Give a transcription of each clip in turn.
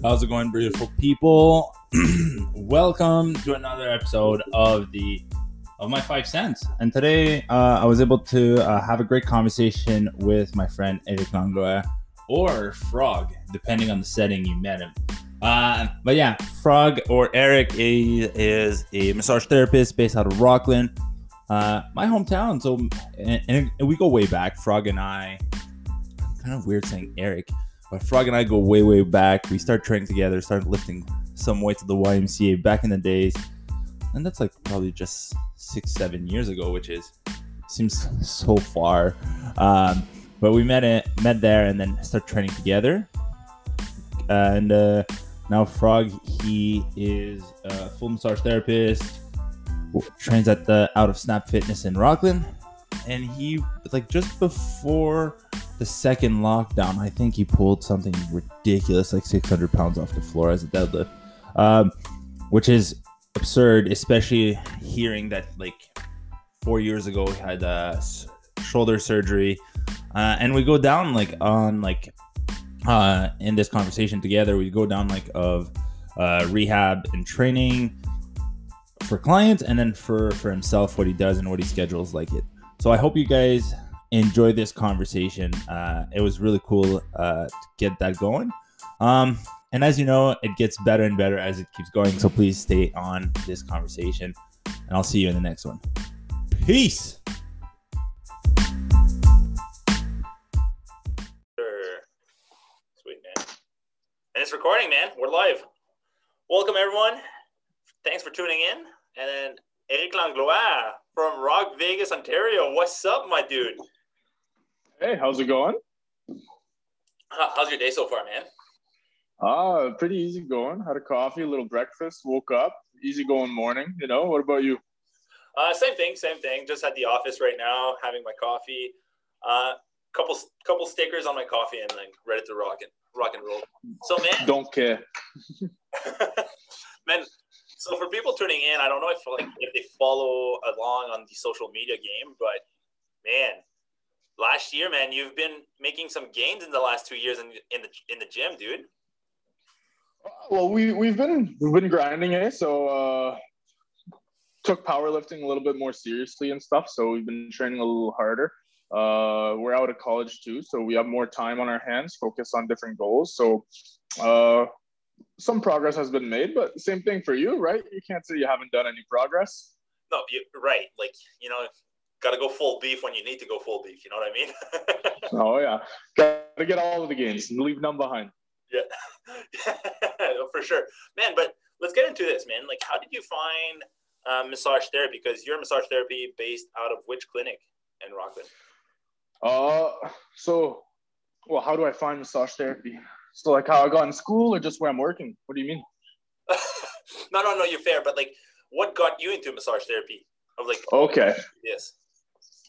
How's it going, beautiful people? Welcome to another episode of the of my five cents. And today, uh, I was able to uh, have a great conversation with my friend Eric Langlois, or Frog, depending on the setting you met him. Uh, but yeah, Frog or Eric is, is a massage therapist based out of Rockland, uh, my hometown. So, and, and we go way back. Frog and I, kind of weird saying Eric, but Frog and I go way, way back. We started training together, started lifting some weights at the YMCA back in the days. And that's like probably just six, seven years ago, which is seems so far. Um, but we met it, met there, and then started training together. And uh, now Frog, he is a full massage therapist, trains at the Out of Snap Fitness in Rockland, and he like just before the second lockdown, I think he pulled something ridiculous, like 600 pounds off the floor as a deadlift, um, which is absurd, especially hearing that like four years ago he had uh, shoulder surgery, uh, and we go down like on like uh, in this conversation together, we go down like of uh, rehab and training for clients, and then for for himself, what he does and what he schedules like it. So I hope you guys enjoy this conversation. Uh, it was really cool uh, to get that going. Um, and as you know, it gets better and better as it keeps going. So please stay on this conversation, and I'll see you in the next one. Peace. Sweet, man. And it's recording, man. We're live. Welcome, everyone. Thanks for tuning in. And then Eric Langlois from Rock Vegas, Ontario. What's up, my dude? Hey, how's it going? How's your day so far, man? Ah, uh, pretty easy going. Had a coffee, a little breakfast, woke up. Easy going morning, you know. What about you? Uh, same thing, same thing. Just at the office right now, having my coffee. Uh, couple couple stickers on my coffee, and like ready to rock and rock and roll. So man, don't care. man, so for people tuning in, I don't know if like if they follow along on the social media game, but man, last year, man, you've been making some gains in the last two years in, in the in the gym, dude. Well, we we've been we've been grinding it, so uh, took powerlifting a little bit more seriously and stuff. So we've been training a little harder. Uh, we're out of college too, so we have more time on our hands, focus on different goals. So uh, some progress has been made, but same thing for you, right? You can't say you haven't done any progress. No, you're right. Like, you know, got to go full beef when you need to go full beef. You know what I mean? oh, yeah. Got to get all of the gains and leave none behind. Yeah, for sure. Man, but let's get into this, man. Like, how did you find uh, massage therapy? Because you're massage therapy based out of which clinic in Rockland? Uh, so, well, how do I find massage therapy? So, like, how I got in school, or just where I'm working? What do you mean? no, no, no. You're fair, but like, what got you into massage therapy? Of like, okay, yes.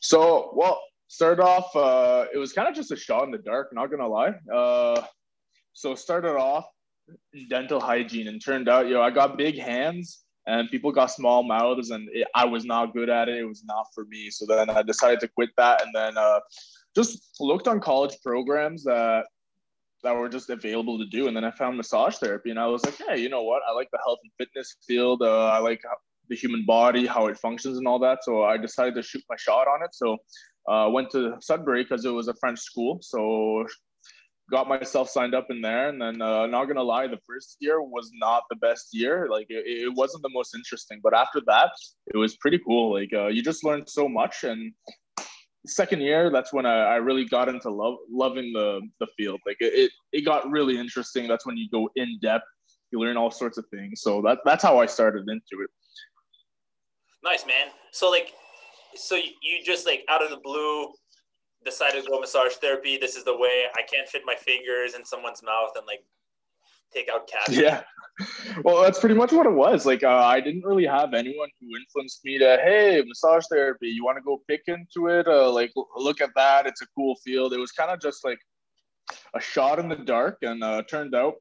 So, well, started off, uh, it was kind of just a shot in the dark. Not gonna lie. Uh, so started off dental hygiene, and turned out, yo, I got big hands and people got small mouths and it, i was not good at it it was not for me so then i decided to quit that and then uh, just looked on college programs that that were just available to do. And then i found massage therapy and i was like hey you know what? I like the health and fitness field. Uh, i like the human body how it functions and all that. So i decided to shoot my shot on it. So uh, went to sudbury because it was a french school. So got myself signed up in there. And then uh, not gonna lie the first year was not the best year. Like it, it wasn't the most interesting. But after that it was pretty cool. Like uh, you just learned so much. And second year that's when I, I really got into love loving the the field. Like it, it, it got really interesting. That's when you go in depth you learn all sorts of things. So that that's how i started into it. Nice man. So like so you just like out of the blue decided to go massage therapy. This is the way. I can't fit my fingers in someone's mouth and like take out cavities. Yeah. Well, that's pretty much what it was. Like, uh, I didn't really have anyone who influenced me to, hey, massage therapy, you want to go pick into it? Uh, like, look at that. It's a cool field. It was kind of just like a shot in the dark. And uh, turned out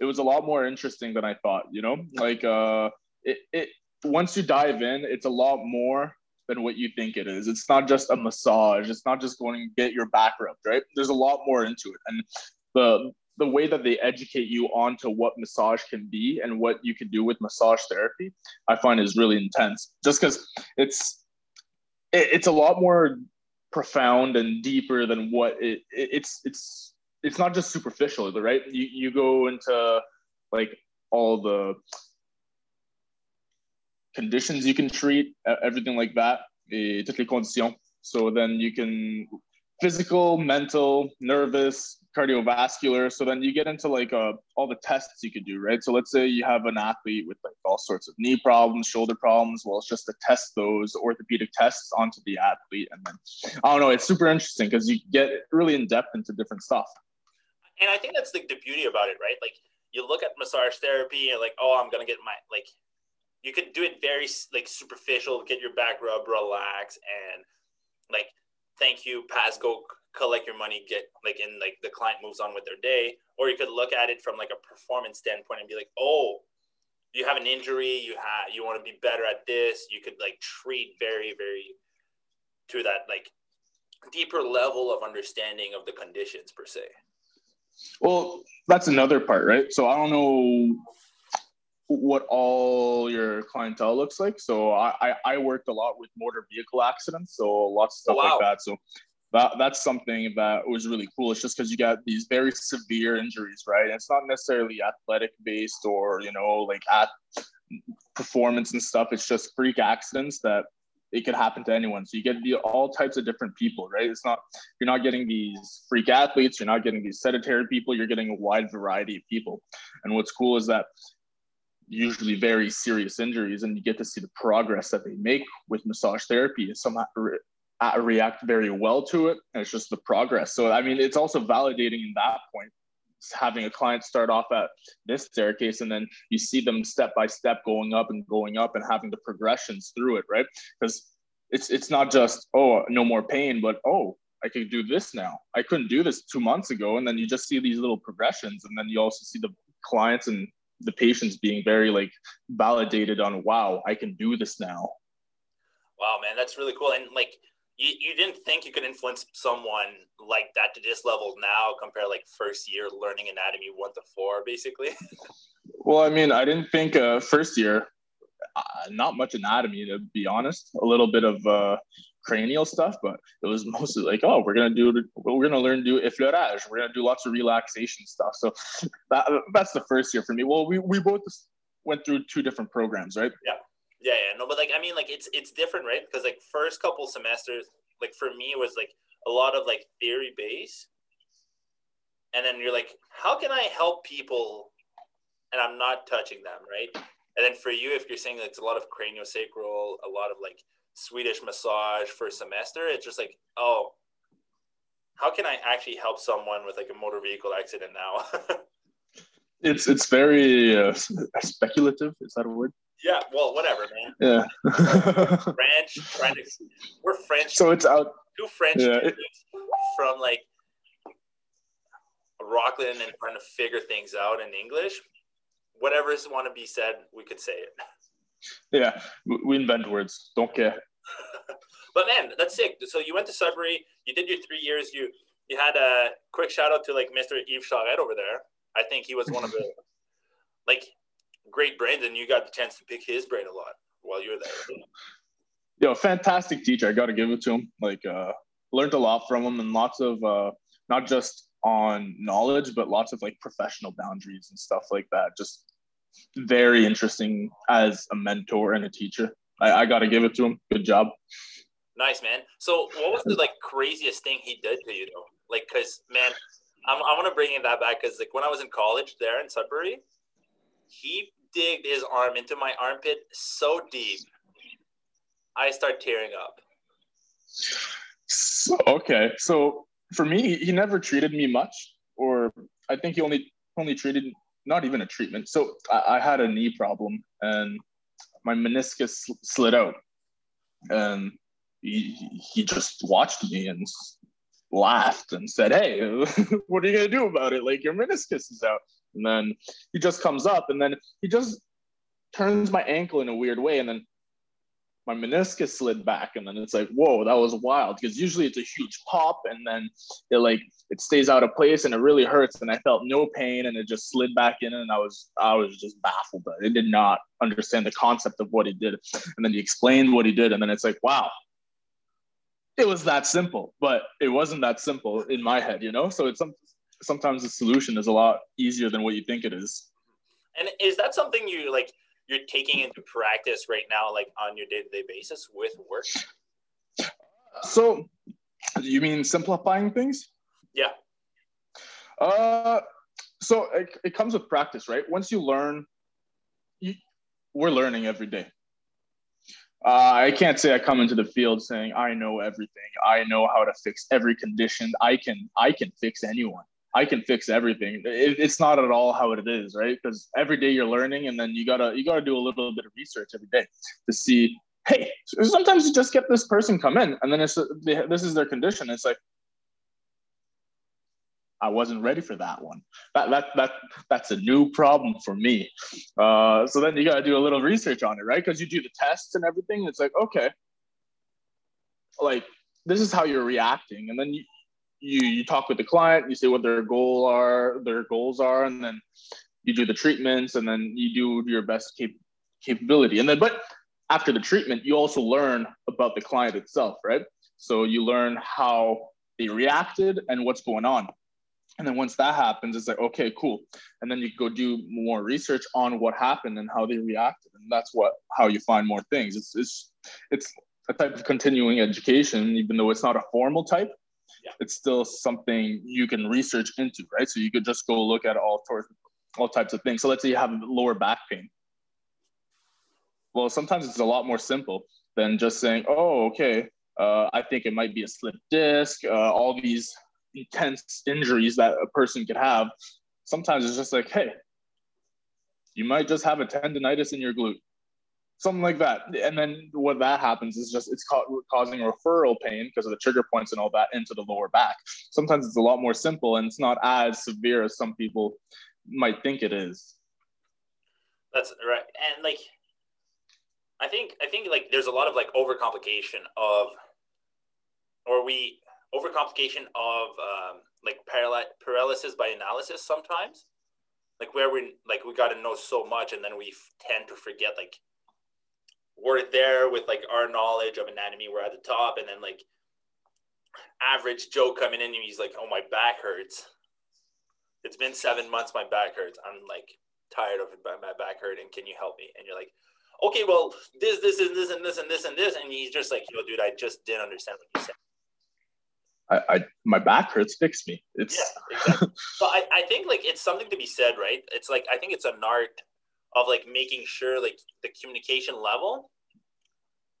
it was a lot more interesting than I thought, you know? Like, uh, it, it, once you dive in, it's a lot more than what you think it is. It's not just a massage. It's not just going to get your back rubbed, right? There's a lot more into it. And the the way that they educate you onto what massage can be and what you can do with massage therapy, I find is really intense. Just because it's it, it's a lot more profound and deeper than what it, it, it's it's it's not just superficial, right? You you go into like all the conditions you can treat, everything like that, conditions. So then you can physical, mental, nervous, cardiovascular. So then you get into like uh, all the tests you could do, right? So let's say you have an athlete with like all sorts of knee problems, shoulder problems. Well, it's just to test those orthopedic tests onto the athlete. And then I don't know, it's super interesting because you get really in depth into different stuff. And I think that's like the beauty about it, right? Like you look at massage therapy and like, oh, I'm gonna get my like you could do it very like superficial, get your back rub, relax, and like thank you, pass, go collect your money, get like in like the client moves on with their day. Or you could look at it from like a performance standpoint and be like, oh, you have an injury, you have you want to be better at this. You could like treat very, very to that like deeper level of understanding of the conditions per se. Well, that's another part, right? So I don't know what all your clientele looks like. So I, I, I worked a lot with motor vehicle accidents, so lots of stuff oh, wow. like that. So that that's something that was really cool. It's just because you got these very severe injuries, right? it's not necessarily athletic based or you know like at performance and stuff. It's just freak accidents that it could happen to anyone. So you get the, all types of different people, right? It's not you're not getting these freak athletes, you're not getting these sedentary people, you're getting a wide variety of people. And what's cool is that usually very serious injuries and you get to see the progress that they make with massage therapy and some re- react very well to it and it's just the progress so i mean it's also validating in that point having a client start off at this staircase and then you see them step by step going up and going up and having the progressions through it right because it's it's not just oh no more pain but oh I could do this now. I couldn't do this two months ago. And then you just see these little progressions. And then you also see the clients and the patients being very like validated on wow i can do this now wow man that's really cool and like you, you didn't think you could influence someone like that to this level now compare like first year learning anatomy one to four basically well i mean i didn't think uh, first year uh, not much anatomy to be honest a little bit of uh, cranial stuff, but it was mostly like, oh, we're gonna do we're gonna learn to do effleurage. We're gonna do lots of relaxation stuff. So that that's the first year for me. Well, we we both went through two different programs, right? Yeah, yeah, yeah. No, but like I mean, like it's it's different, right? Because like first couple semesters, like for me, was like a lot of like theory base, and then you're like, how can I help people, and I'm not touching them, right? And then for you, if you're saying like, it's a lot of craniosacral, a lot of like Swedish massage for a semester. It's just like, oh, how can I actually help someone with like a motor vehicle accident now? it's it's very uh, speculative. Is that a word? Yeah. Well, whatever, man. Yeah. French. Trying to, we're French. So it's out. Two French yeah, it, from like Rockland and trying to figure things out in English. Whatever's want to be said, we could say it. Yeah, we invent words. Don't care. but man, that's sick. So you went to Sudbury. You did your three years. You you had a quick shout out to like Mr. Yves Charette over there. I think he was one of the like great brains, and you got the chance to pick his brain a lot while you were there. Yo, fantastic teacher. I got to give it to him. Like, uh, learned a lot from him, and lots of uh, not just on knowledge, but lots of like professional boundaries and stuff like that. Just very interesting as a mentor and a teacher. I, I got to give it to him. Good job. Nice, man. So, what was the like craziest thing he did to you, though? Like, cause man, I'm, I want to bring in that back because like when I was in college there in Sudbury, he digged his arm into my armpit so deep, I start tearing up. So, okay, so for me, he never treated me much, or I think he only only treated not even a treatment. So I, I had a knee problem, and my meniscus slid out, and he, he just watched me and laughed and said, "Hey, what are you gonna do about it? Like your meniscus is out." And then he just comes up, and then he just turns my ankle in a weird way, and then my meniscus slid back and then it's like whoa that was wild because usually it's a huge pop and then it like it stays out of place and it really hurts and i felt no pain and it just slid back in and i was i was just baffled but i did not understand the concept of what he did and then he explained what he did and then it's like wow it was that simple but it wasn't that simple in my head you know? So it's some, sometimes the solution is a lot easier than what you think it is and is that something you like you're taking into practice right now, like on your day to day basis with work? So, you mean simplifying things? Yeah. Uh, so it, it comes with practice, right? Once you learn, you, we're learning every day. Uh, I can't say I come into the field saying I know everything. I know how to fix every condition. I can I can fix anyone. I can fix everything. It, it's not at all how it is, right? Because every day you're learning, and then you gotta you gotta do a little bit of research every day to see. Hey, sometimes you just get this person come in, and then it's this is their condition. It's like I wasn't ready for that one. That that that that's a new problem for me. Uh, so then you got to do a little research on it, right? Because you do the tests and everything. It's like okay, like this is how you're reacting, and then you, you you talk with the client, you say what their goal are, their goals are, and then you do the treatments, and then you do your best cap- capability. And then, but after the treatment, you also learn about the client itself, right? So you learn how they reacted and what's going on. And then once that happens, it's like, okay, cool. And then you go do more research on what happened and how they reacted. And that's what how you find more things. It's it's it's a type of continuing education, even though it's not a formal type yeah. it's still something you can research into, right? So you could just go look at all sorts, all types of things. So let's say you have lower back pain. Well, sometimes it's a lot more simple than just saying, "Oh, okay, uh, I think it might be a slip disc." Uh, all these intense injuries that a person could have. Sometimes it's just like, "Hey, you might just have a tendonitis in your glute." Something like that. And then what that happens is just it's ca- causing referral pain because of the trigger points and all that into the lower back. Sometimes it's a lot more simple and it's not as severe as some people might think it is. That's right. And like, I think I think like there's a lot of like overcomplication of, or we overcomplication of um, like paral- paralysis by analysis sometimes like where we like we got to know so much and then we f- tend to forget like we're there with like our knowledge of anatomy. We're at the top, and then like average Joe coming in, and he's like, "Oh, my back hurts. It's been seven months. My back hurts. I'm like tired of it. my back hurting. Can you help me?" And you're like, "Okay, well, this, this, and this, and this, and this, and this," and he's just like, "Yo, dude, I just didn't understand what you said." I, I my back hurts. Fix me. It's yeah, exactly. so I, I think like it's something to be said, right? It's like I think it's an art of like making sure like the communication level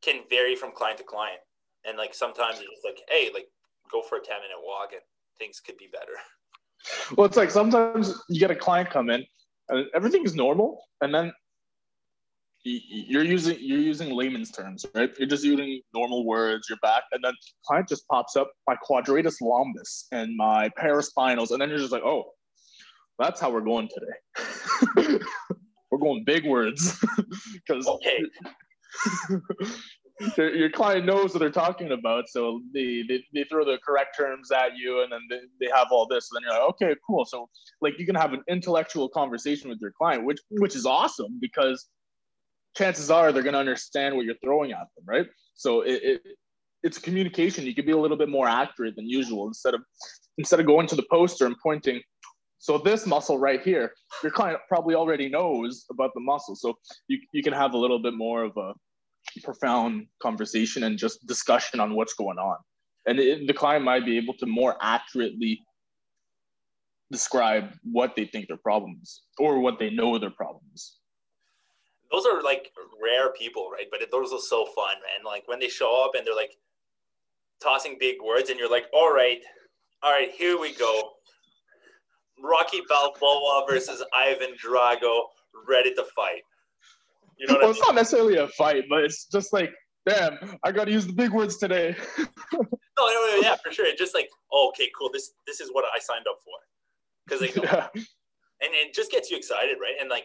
can vary from client to client. And like sometimes it's like, hey, like go for a 10 minute walk and things could be better. Well, it's like sometimes you get a client come in and everything is normal. And then you're using you're using layman's terms, right? You're just using normal words, You're back, and then client just pops up my quadratus lumborum and my paraspinals, and then you're just like, oh, that's how we're going today. we're going big words because okay. your client knows what they're talking about, so they, they, they throw the correct terms at you, and then they, they have all this. So then you're like, okay, cool. So like you can have an intellectual conversation with your client, which which is awesome because chances are they're going to understand what you're throwing at them, right? So it, it it's communication. You can be a little bit more accurate than usual instead of instead of going to the poster and pointing so this muscle right here, your client probably already knows about the muscle. So you, you can have a little bit more of a profound conversation and just discussion on what's going on. And it, the client might be able to more accurately describe what they think their problems or what they know their problems. Those are like rare people, right? But those are so fun, man. Like when they show up and they're like tossing big words, and you're like, all right, all right, here we go Rocky Balboa versus Ivan Drago, ready to fight. You know well, I mean? it's not necessarily a fight, but it's just like, damn, I got to use the big words today. no, no, no, yeah, for sure. It's just like, oh, okay, cool. This this is what I signed up for, because like, yeah. and it just gets you excited, right? And like,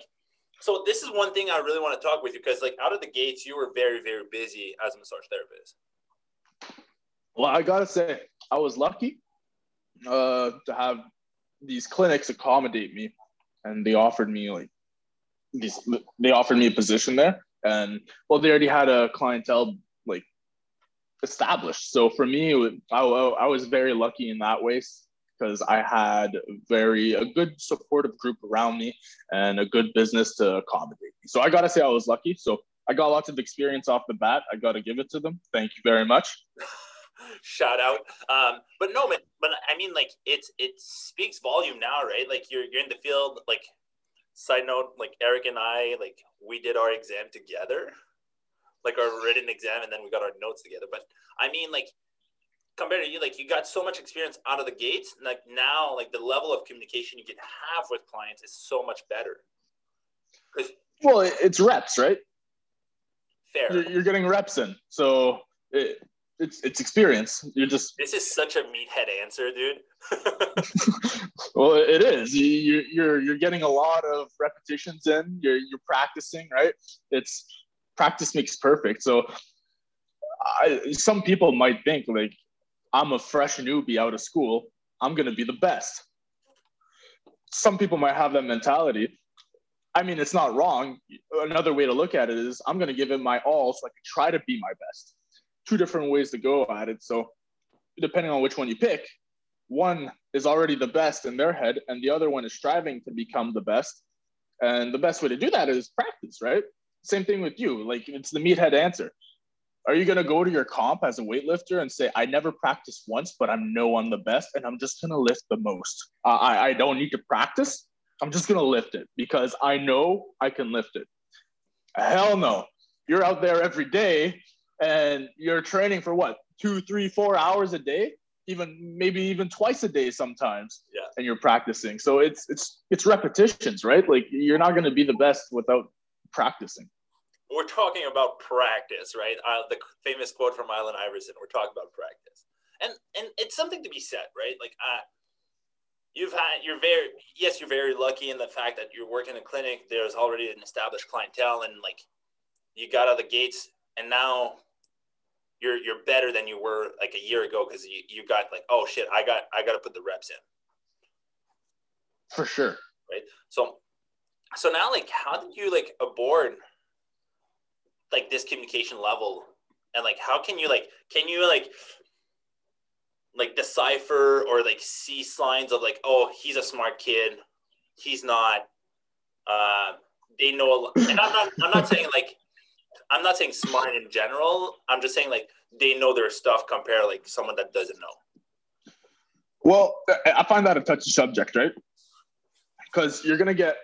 so this is one thing I really want to talk with you because, like, out of the gates, you were very, very busy as a massage therapist. Well, I gotta say, I was lucky uh, to have these clinics accommodate me, and they offered me like these. They offered me a position there, and well, they already had a clientele like established. So for me, I, I was very lucky in that way because I had very a good supportive group around me and a good business to accommodate me. So I gotta say I was lucky. So I got lots of experience off the bat. I gotta give it to them. Thank you very much. Shout out. Um, but no, but, but I mean, like it's it speaks volume now, right? Like you're you're in the field. Like side note, like Eric and I, like we did our exam together, like our written exam, and then we got our notes together. But I mean, like compared to you, like you got so much experience out of the gates. Like now, like the level of communication you can have with clients is so much better. Because Well, it's reps, right? Fair. You're, you're getting reps in, so it, it's it's experience. You're just. This is such a meathead answer, dude. well, it is. You, you're you're getting a lot of repetitions in. You're you're practicing, right? It's practice makes perfect. So, I, some people might think like I'm a fresh newbie out of school. I'm going to be the best. Some people might have that mentality. I mean, it's not wrong. Another way to look at it is I'm going to give it my all so I can try to be my best. Two different ways to go at it. So, depending on which one you pick, one is already the best in their head, and the other one is striving to become the best. And the best way to do that is practice, right? Same thing with you. Like, it's the meathead answer are you going to go to your comp as a weightlifter and say, I never practiced once, but I know I'm the best and I'm just going to lift the most? Uh, I, I don't need to practice. I'm just going to lift it because I know I can lift it. Hell no. You're out there every day and you're training for what, two, three, four hours a day? even maybe even twice a day sometimes yeah and you're practicing so it's it's it's repetitions right like you're not going to be the best without practicing we're talking about practice, right? Uh, the famous quote from Allen Iverson. We're talking about practice, and and it's something to be said, right? Like, uh, you've had you're very yes, you're very lucky in the fact that you're working in a clinic. There's already an established clientele, and like you got out of the gates, and now you're you're better than you were like a year ago because you you got like oh shit, I got I got to put the reps in. For sure. Right. So so now like how did you like aboard like this communication level and like how can you like can you like like decipher or like see signs of like oh he's a smart kid he's not uh they know a lot. and i'm not i'm not saying like i'm not saying smart in general i'm just saying like they know their stuff compared like someone that doesn't know well i find that a touchy subject right because you're gonna get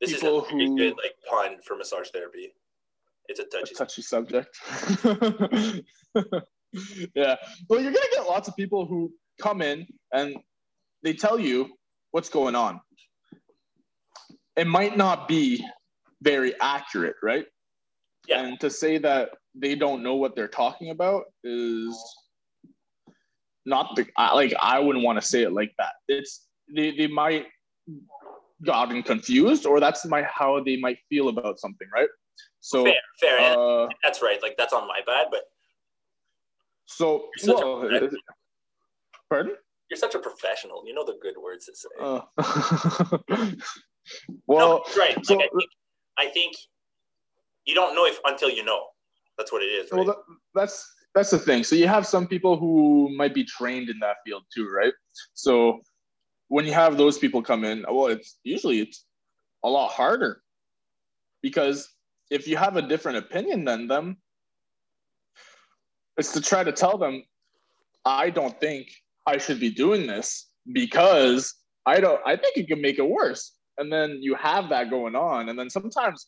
this is a who... good like pun for massage therapy it's a touchy, a touchy subject. yeah. Well, you're gonna get lots of people who come in and they tell you what's going on. It might not be very accurate, right? Yeah. And to say that they don't know what they're talking about is not the like I wouldn't want to say it like that. It's they, they might gotten confused or that's my how they might feel about something, right? So fair, fair. Uh, that's right. Like that's on my bad, but so well, a, pardon? You're such a professional. You know the good words to say. Uh, well, no, right. So, like I, think, I think you don't know if until you know. That's what it is. Right? Well, that, that's that's the thing. So you have some people who might be trained in that field too, right? So when you have those people come in, well, it's usually it's a lot harder because if you have a different opinion than them, it's to try to tell them, I don't think I should be doing this because I don't I think it can make it worse. And then you have that going on. And then sometimes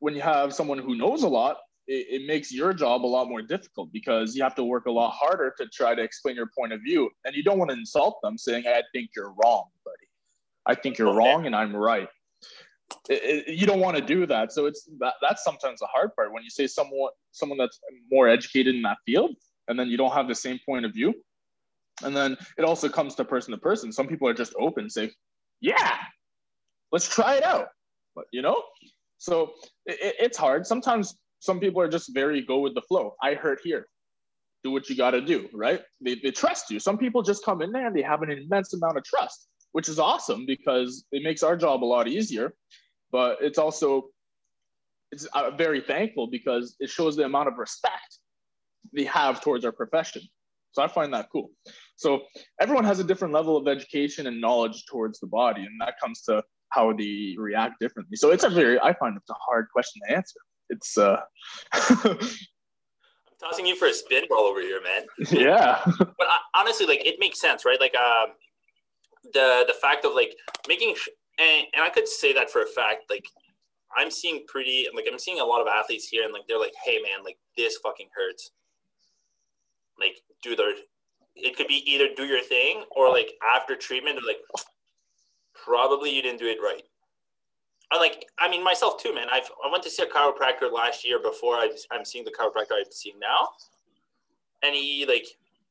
when you have someone who knows a lot, it, it, makes your job a lot more difficult because you have to work a lot harder to try to explain your point of view. And you don't want to insult them saying, I think you're wrong, buddy. I think you're okay. wrong and I'm right it, it, you don't want to do that. So it's that, that's sometimes the hard part when you say someone someone that's more educated in that field, and then you don't have the same point of view. And then it also comes to person to person. Some people are just open, say, "Yeah, let's try it out," but you know. So it, it's hard. Sometimes some people are just very go with the flow. I hurt here. Do what you got to do, right? They, they trust you. Some people just come in there and they have an immense amount of trust, which is awesome because it makes our job a lot easier. But it's also it's uh, very thankful because it shows the amount of respect they have towards our profession. So I find that cool. So everyone has a different level of education and knowledge towards the body, and that comes to how they react differently. So it's a very, I find it's a hard question to answer. It's uh I'm tossing you for a spinball over here, man. Yeah. but uh, honestly, like it makes sense, right? Like um the the fact of like making sh- and, and I could say that for a fact, like I'm seeing pretty like I'm seeing a lot of athletes here and like they're like, hey man, like this fucking hurts. Like do their it could be either do your thing or like after treatment, they're like probably you didn't do it right. I like I mean myself too, man. I've I went to see a chiropractor last year before I, I'm seeing the chiropractor I'm seeing now, and he like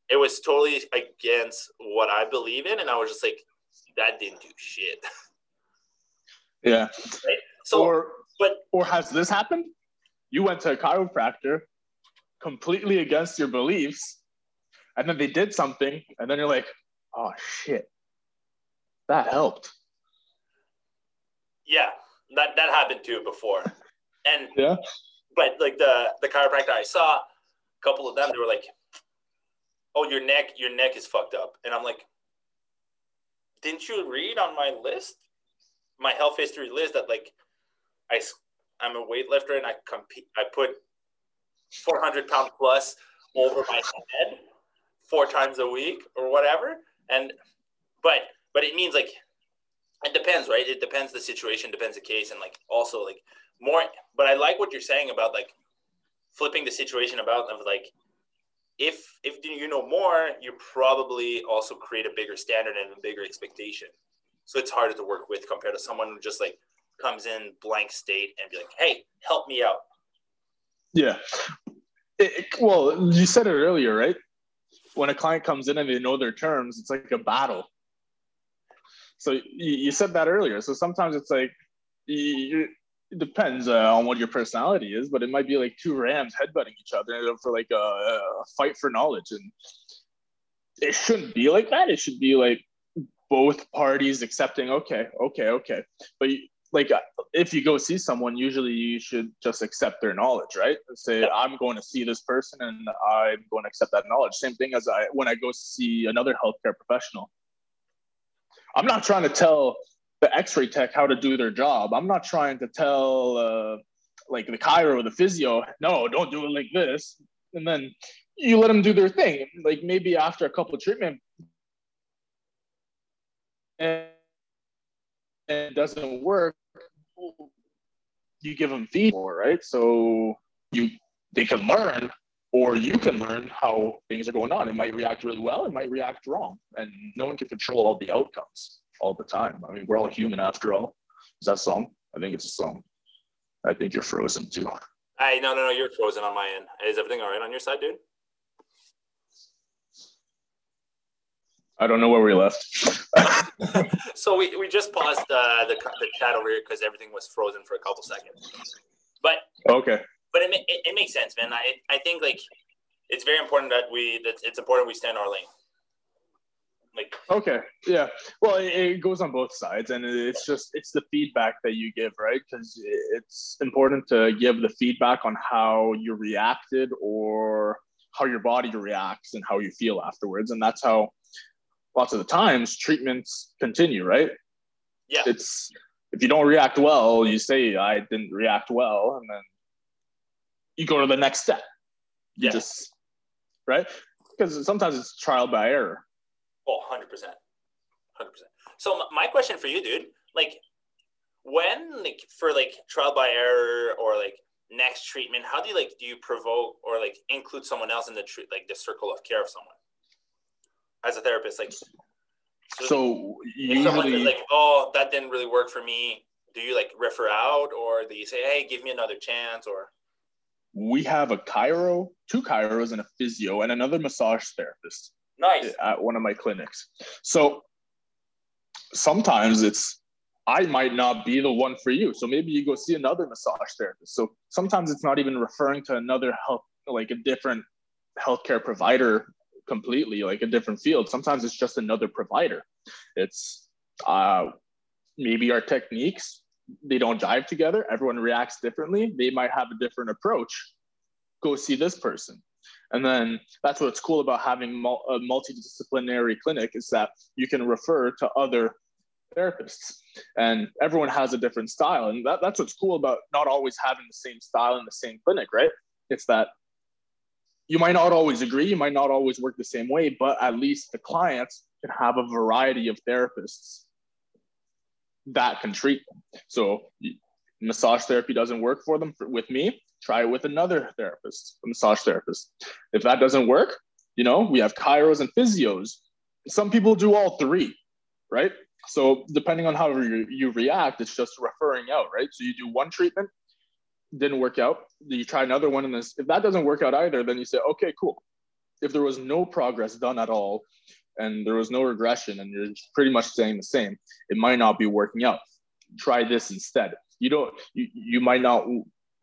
it was totally against what I believe in, and I was just like, that didn't do shit. Yeah. Right? So, or but or has this happened? You went to a chiropractor completely against your beliefs, and then they did something, and then you're like, oh shit, that helped. yeah, that that happened too before, and Yeah. but like the the chiropractor I saw, a couple of them, they were like, "Oh, your neck, your neck is fucked up," and I'm like, "Didn't you read on my list, my health history list that like, I I'm a weightlifter and I compete, I put 400 pound plus over my head four times a week or whatever, and but but it means like." It depends, right? It depends the situation, depends the case, and like also like more. But I like what you're saying about like flipping the situation about of like if if you know more you probably also create a bigger standard and a bigger expectation so it's harder to work with compared to someone who just like comes in blank state and be like hey help me out Yeah. It- well, you said it earlier, right? When a client comes in and they know their terms, it's like a battle. So you, you said that earlier. So sometimes it's like, you, it depends uh, on what your personality is, but it might be like two rams headbutting each other for like a, a fight for knowledge. And it shouldn't be like that. It should be like both parties accepting, okay, okay, okay. But you- like uh, if you go see someone, usually you should just accept their knowledge, right? Say, I'm going to see this person and I'm going to accept that knowledge. Same thing as I when I go see another healthcare professional. I'm not trying to tell the X-ray tech how to do their job. I'm not trying to tell uh, like the chiro or the physio, no, don't do it like this. And then you let them do their thing. Like maybe after a couple of treatment and it doesn't work, you give them feedback, right? So you they can learn, or you can learn how things are going on. It might react really well, it might react wrong, and no one can control all the outcomes all the time. I mean, we're all human after all. Is that song? I think it's a song. I think you're frozen too. i no no no you're frozen on my end is everything all right on your side dude I don't know where we left. so we, we just paused uh, the, the chat over here because everything was frozen for a couple seconds but okay. But it, it, it makes sense man I, I think like it's very important that we that it's important we stand our lane like Okay. Yeah. Well, it, it goes on both sides, and it's just it's the feedback that you give, right? Because it's important to give the feedback on how you reacted or how your body reacts and how you feel afterwards, and that's how lots of the times treatments continue, right? yeah It's if you don't react well, you say I didn't react well, and then you go to the next step. You Yeah. just right because sometimes it's trial by error. Oh, 100%. 100%. So my question for you, dude, like when like for like trial by error or like next treatment, how do you like do you provoke or like include someone else in the tr- like the circle of care of someone as a therapist? Like So someone usually, like, oh, that didn't really work for me, do you like refer out or do you say, hey, give me another chance or we have a chiro, two chiros, and a physio, and another massage therapist nice? at one of my clinics. So sometimes it's I might not be the one for you. So maybe you go see another massage therapist. So sometimes it's not even referring to another health, like a different healthcare provider completely, like a different field. Sometimes it's just another provider. It's uh, maybe our techniques, they don't jive together. Everyone reacts differently. They might have a different approach. Go see this person. And then that's what's cool about having a multidisciplinary clinic is that you can refer to other therapists and everyone has a different style and that, that's what's cool about not always having the same style in the same clinic right it's that you might not always agree you might not always work the same way but at least the clients can have a variety of therapists that can treat them so massage therapy doesn't work for them for, with me try it with another therapist a massage therapist if that doesn't work you know we have chiros and physios some people do all three right so depending on how you, you react, it's just referring out, right? So you do one treatment, didn't work out. You try another one, and this if that doesn't work out either, then you say, okay, cool. If there was no progress done at all, and there was no regression, and you're pretty much saying the same, it might not be working out. Try this instead. You don't. You, you might not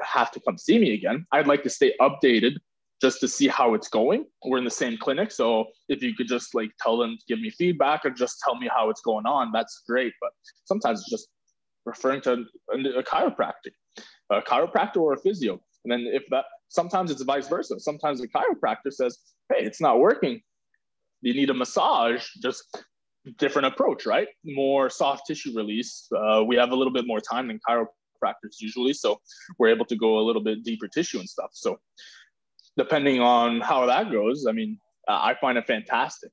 have to come see me again. I'd like to stay updated just to see how it's going. We're in the same clinic. So if you could just like tell them to give me feedback or just tell me how it's going on, that's great. But sometimes it's just referring to a, a chiropractic, a chiropractor or a physio. And then if that, sometimes it's vice versa. Sometimes the chiropractor says, hey, it's not working. You need a massage, just different approach, right? More soft tissue release. Uh, we have a little bit more time than chiropractors usually. So we're able to go a little bit deeper tissue and stuff. So depending on how that goes, I mean, I find it fantastic.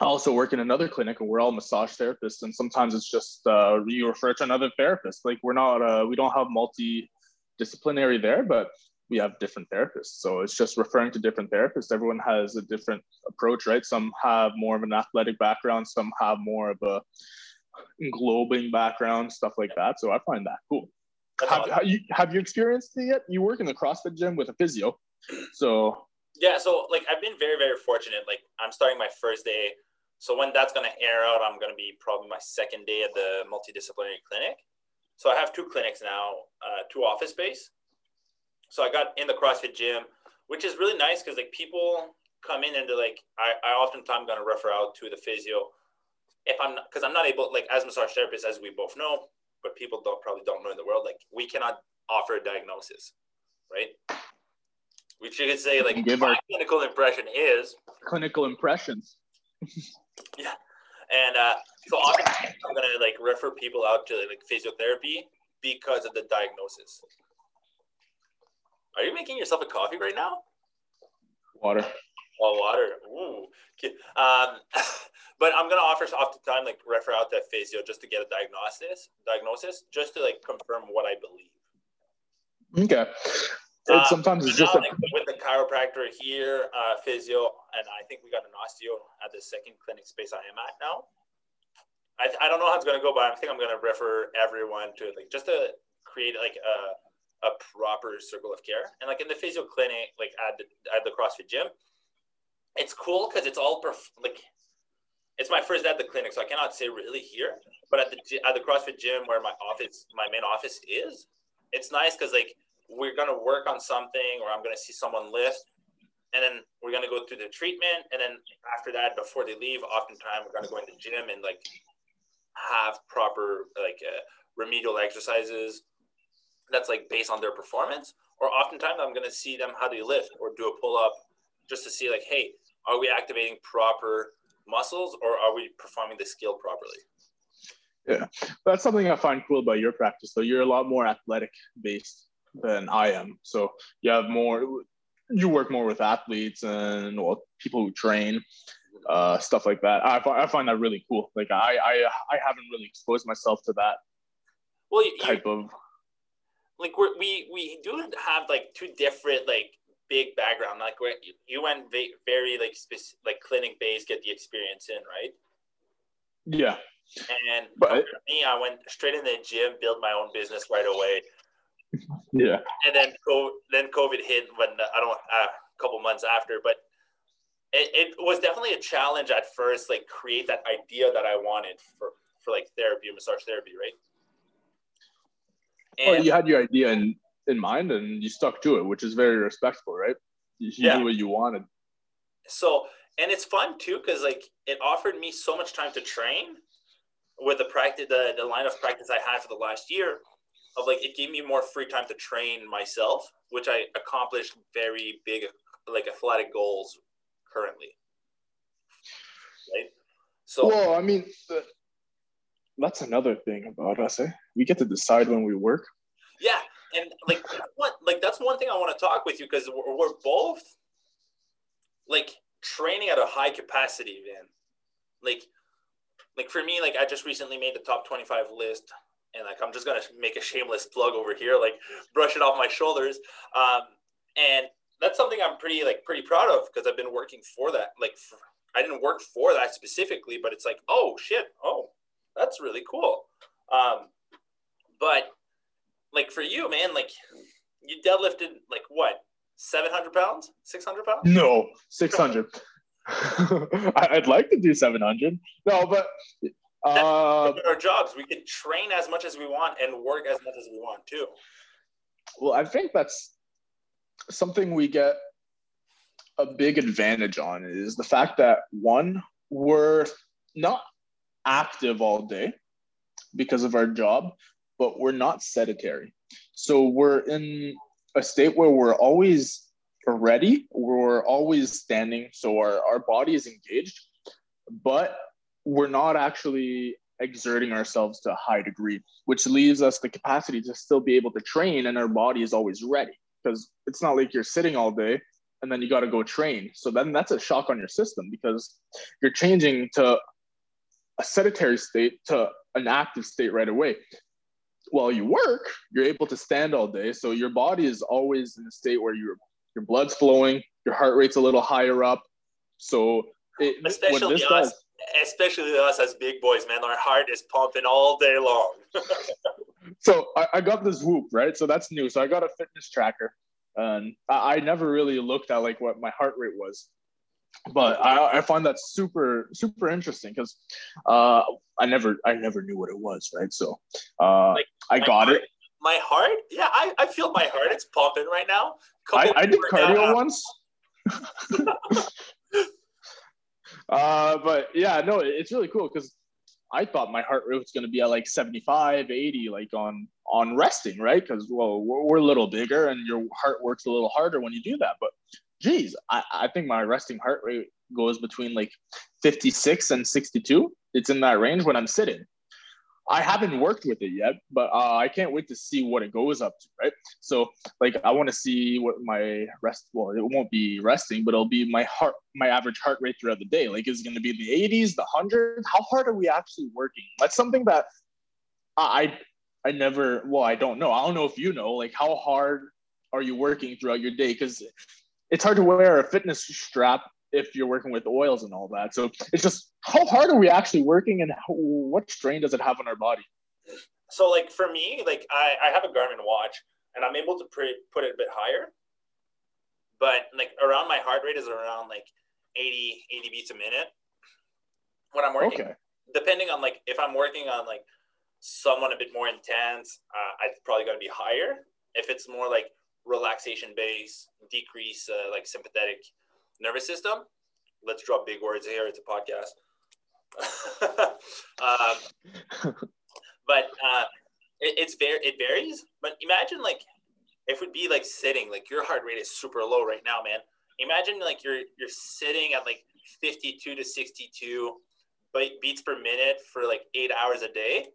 I also work in another clinic and we're all massage therapists. And sometimes it's just uh, you refer to another therapist. Like we're not, uh, we don't have multidisciplinary there, but we have different therapists. So it's just referring to different therapists. Everyone has a different approach, right? Some have more of an athletic background, some have more of a englobing background, stuff like that. So I find that cool. Have, have, you, have you experienced it yet? You work in the CrossFit gym with a physio. So yeah, so like I've been very very fortunate. Like I'm starting my first day. So when that's gonna air out, I'm gonna be probably my second day at the multidisciplinary clinic. So I have two clinics now, uh, two office space. So I got in the CrossFit gym, which is really nice because like people come in and they're like, I, I oftentimes gonna refer out to the physio if I'm because I'm not able like as massage therapist as we both know, but people don't probably don't know in the world like we cannot offer a diagnosis, right? We should say like give our clinical impression is clinical impressions. yeah, and uh, so often I'm gonna like refer people out to like physiotherapy because of the diagnosis. Are you making yourself a coffee right now? Water. Oh, water. Ooh. Um, but I'm gonna offer off the time like refer out to physio just to get a diagnosis, diagnosis, just to like confirm what I believe. Okay. It, uh, sometimes it's just a... like, with the chiropractor here, uh, physio, and I think we got an osteo at the second clinic space I am at now. I, I don't know how it's gonna go, but I think I'm gonna refer everyone to like just to create like a a proper circle of care. And like in the physio clinic, like at the at the CrossFit gym, it's cool because it's all perf- like it's my first at the clinic, so I cannot say really here. But at the at the CrossFit gym where my office, my main office is, it's nice because like we're to work on something or I'm to see someone lift and then we're to go through the treatment and then after that before they leave oftentimes we're to go in the gym and like have proper like uh, remedial exercises that's like based on their performance or oftentimes i'm going to see them how they lift or do a pull up just to see like hey are we activating proper muscles or are we performing the skill properly yeah that's something i find cool about your practice though you're a lot more athletic based than I am. So you have more, you work more with athletes and well, people who train, uh, stuff like that. I, I find that really cool. Like I, I, I haven't really exposed myself to that well, type of. Like we we we do have like two different like big background. Like where you went very like specific, like clinic based, get the experience in, right? Yeah. And but, me, I went straight in the gym, build my own business right away. Yeah. And then then COVID hit when I don't uh, a couple months after, but it, it was definitely a challenge at first, like create that idea that I wanted for for like therapy massage therapy, right? Oh, and, well, you had your idea in in mind and you stuck to it, which is very respectful, right? You, you yeah. knew what you wanted. So, and it's fun too, because like it offered me so much time to train with the practice, the, the line of practice I had for the last year of like, it gave me more free time to train myself, which I accomplished very big, like athletic goals currently. Right. So, well, I mean, that's another thing about us. Eh? We get to decide when we work. Yeah, and like what like that's one thing I want to talk with you because we're, we're both like training at a high capacity, man. Like like for me, like I just recently made the top 25 list and like I'm just gonna make a shameless plug over here, like brush it off my shoulders. Um, and that's something I'm pretty like pretty proud of because I've been working for that. Like for, I didn't work for that specifically, but it's like, oh shit, oh, that's really cool. Um, but like for you, man, like you deadlifted like what, seven hundred pounds, six hundred pounds? No, six hundred. I'd like to do seven hundred. No, but uh, our jobs, we can train as much as we want and work as much as we want too. Well, I think that's something we get a big advantage on is the fact that one, we're not active all day because of our job, but we're not sedentary. So we're in a state where we're always ready, we're always standing, so our, our body is engaged, but we're not actually exerting ourselves to a high degree, which leaves us the capacity to still be able to train and our body is always ready. Because it's not like you're sitting all day and then you got to go train. So then that's a shock on your system because you're changing to a sedentary state to an active state right away while you work, you're able to stand all day. So your body is always in a state where your your blood's flowing, your heart rate's a little higher up. So it, especially us, does, especially us as big boys, man, our heart is pumping all day long. so I, I, got this Whoop, right? So that's new. So I got a fitness tracker, and I, I never really looked at like what my heart rate was but I, I find that super super interesting because uh, I never I never knew what it was, right? So uh, like I got heart, it. My heart, yeah, I, I feel my heart. It's pumping right now. I, I did cardio once. uh, but yeah, no, it's really cool because I thought my heart rate was going to be at like 75, 80, like on on resting, right? Because well, we're, we're, a little bigger and your heart works a little harder when you do that. But geez, I, I think my resting heart rate goes between like 56 and 62. It's in that range when I'm sitting. I haven't worked with it yet, but uh, I can't wait to see what it goes up to, right? So, like, I want to see what my rest. Well, it won't be resting, but it'll be my heart, my average heart rate throughout the day. Like, is it going to be the 80s, the 100s? How hard are we actually working? That's something that I, I never. Well, I don't know. I don't know if you know. Like, how hard are you working throughout your day? Because it's hard to wear a fitness strap if you're working with oils and all that. So it's just how hard are we actually working and how, what strain does it have on our body? So like for me, like I, I have a Garmin watch and I'm able to pre- put it a bit higher, but like around my heart rate is around like 80, 80 beats a minute when I'm working. Okay. Depending on like if I'm working on like someone a bit more intense, uh, it's probably going to be higher. If it's more like relaxation base, decrease uh, like sympathetic nervous system. Let's drop big words here. It's a podcast. um, but uh, it, it's very it varies. But imagine like if would be like sitting, like your heart rate is super low right now, man. Imagine like you're you're sitting at like 52 to 62 beats per minute for like eight hours a day,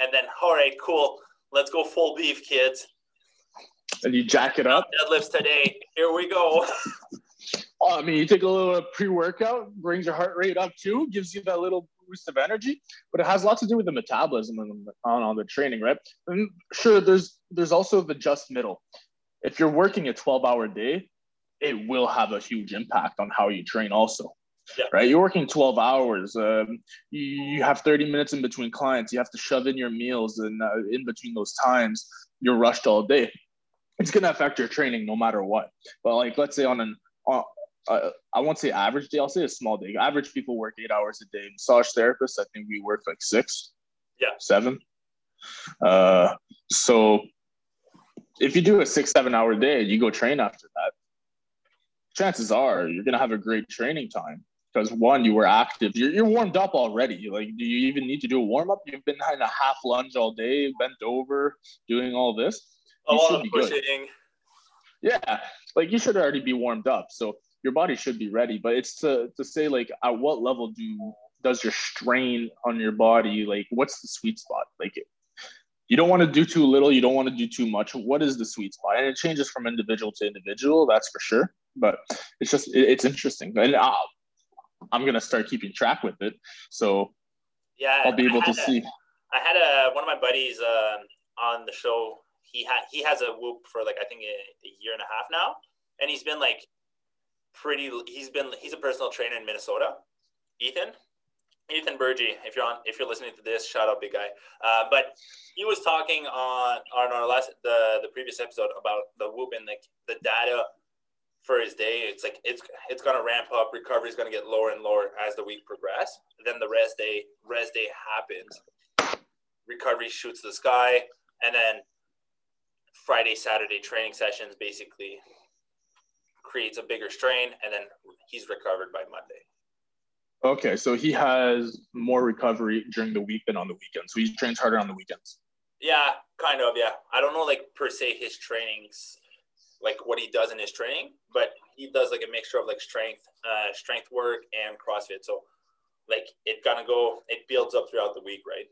and then all right, cool, let's go full beef, kids and you jack it up. Deadlifts today. Here we go. I mean, you take a little pre-workout, brings your heart rate up too, gives you that little boost of energy, but it has lots to do with the metabolism and on, on the training, right? And sure, there's there's also the just middle. If you're working a 12-hour day, it will have a huge impact on how you train also. Yeah. Right, you're working 12 hours. Um, you, you, have 30 minutes in between clients. You have to shove in your meals, and uh, in between those times, you're rushed all day it's going to affect your training no matter what. But like, let's say on an, uh, uh, I won't say average day, I'll say a small day. Average people work eight hours a day. Massage therapists, I think we work like six. Yeah. Seven. Uh, so if you do a six, seven hour day, you go train after that, chances are you're going to have a great training time because one, you were active. You're, you're warmed up already. Like, do you even need to do a warm up? You've been in a half lunge all day, bent over, doing all this. A lot of be good. pushing. Yeah, like you should already be warmed up. So your body should be ready. But it's to to say like at what level do does your strain on your body like what's the sweet spot? Like you don't want to do too little, you don't want to do too much. What is the sweet spot? And it changes from individual to individual, that's for sure. But it's just it, it's interesting, and i I'm gonna start keeping track with it, so Yeah, I'll be able to a- see. I had a one of my buddies um, on the show. He had he has a whoop for like I think a, a year and a half now, and he's been like pretty. He's been he's a personal trainer in Minnesota. Ethan, Ethan Burgee. If you're on if you're listening to this, shout out, big guy. Uh, but he was talking on on our last the the previous episode about the whoop and like the data for his day. It's like it's it's gonna ramp up. Recovery is gonna get lower and lower as the week progresses. Then the rest day rest day happens recovery shoots the sky, and then Friday, Saturday training sessions basically creates a bigger strain, and then he's recovered by Monday. Okay, so he has more recovery during the week than on the weekends. So he trains harder on the weekends. Yeah, kind of. Yeah, I don't know like per se his trainings, like what he does in his training, but he does like a mixture of like strength, uh, strength work and CrossFit. So like it gonna go, it builds up throughout the week, right?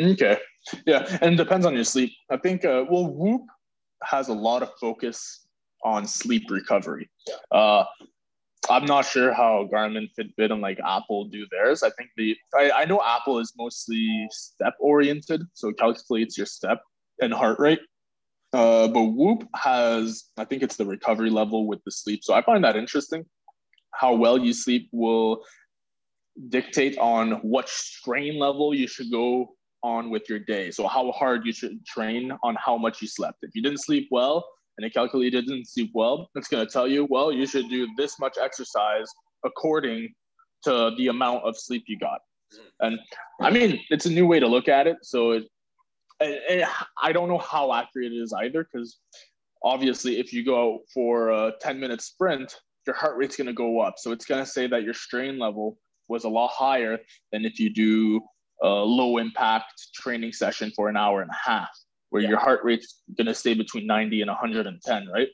Okay. Yeah, and it depends on your sleep. I think uh, well, Whoop has a lot of focus on sleep recovery. Uh, I'm not sure how Garmin, Fitbit, and like Apple do theirs. I think the I, I know Apple is mostly step oriented, so it calculates your step and heart rate. Uh, but Whoop has, I think it's the recovery level with the sleep. So I find that interesting. How well you sleep will dictate on what strain level you should go on with your day. So how hard you should train on how much you slept. If you didn't sleep well and it calculated didn't sleep well, it's going to tell you, well, you should do this much exercise according to the amount of sleep you got. Mm-hmm. And I mean, it's a new way to look at it. So it, it, it- I don't know how accurate it is either, because obviously, if you go for a 10 minute sprint, your heart rate's going to go up. So it's going to say that your strain level was a lot higher than if you do a low impact training session for an hour and a half, where Yeah. your heart rate's going to stay between 90 and 110, right?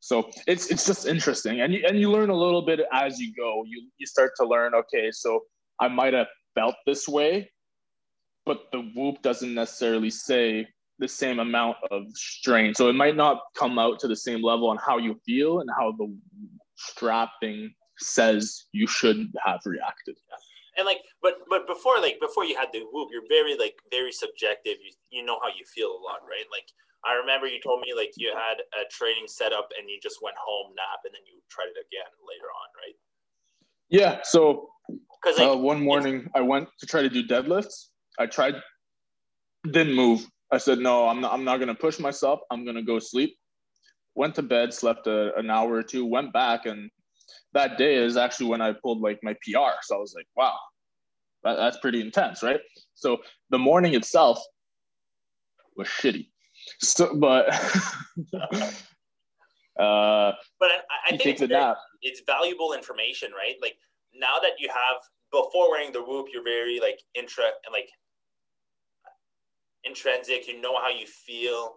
So it's it's just interesting, and you and you learn a little bit as you go. You you start to learn. Okay, so I might have felt this way, but the whoop doesn't necessarily say the same amount of strain. So it might not come out to the same level on how you feel and how the strapping says you should have reacted. And like, but but before like before you had the whoop, you're very like very subjective. You you know how you feel a lot, right? Like I remember you told me like you had a training setup and you just went home, nap, and then you tried it again later on, right? Yeah. So Because like uh, one morning I went to try to do deadlifts. I tried, didn't move. I said, no, I'm not, I'm not going to push myself. I'm going to go sleep. Went to bed, slept a, an hour or two, went back. And that day is actually when I pulled like my PR. So I was like, wow, that, that's pretty intense, right? So the morning itself was shitty. So, but, uh, but I, I think it's very- it's valuable information, right? Like now that you have before wearing the whoop, you're very like intra and like intrinsic. You know how you feel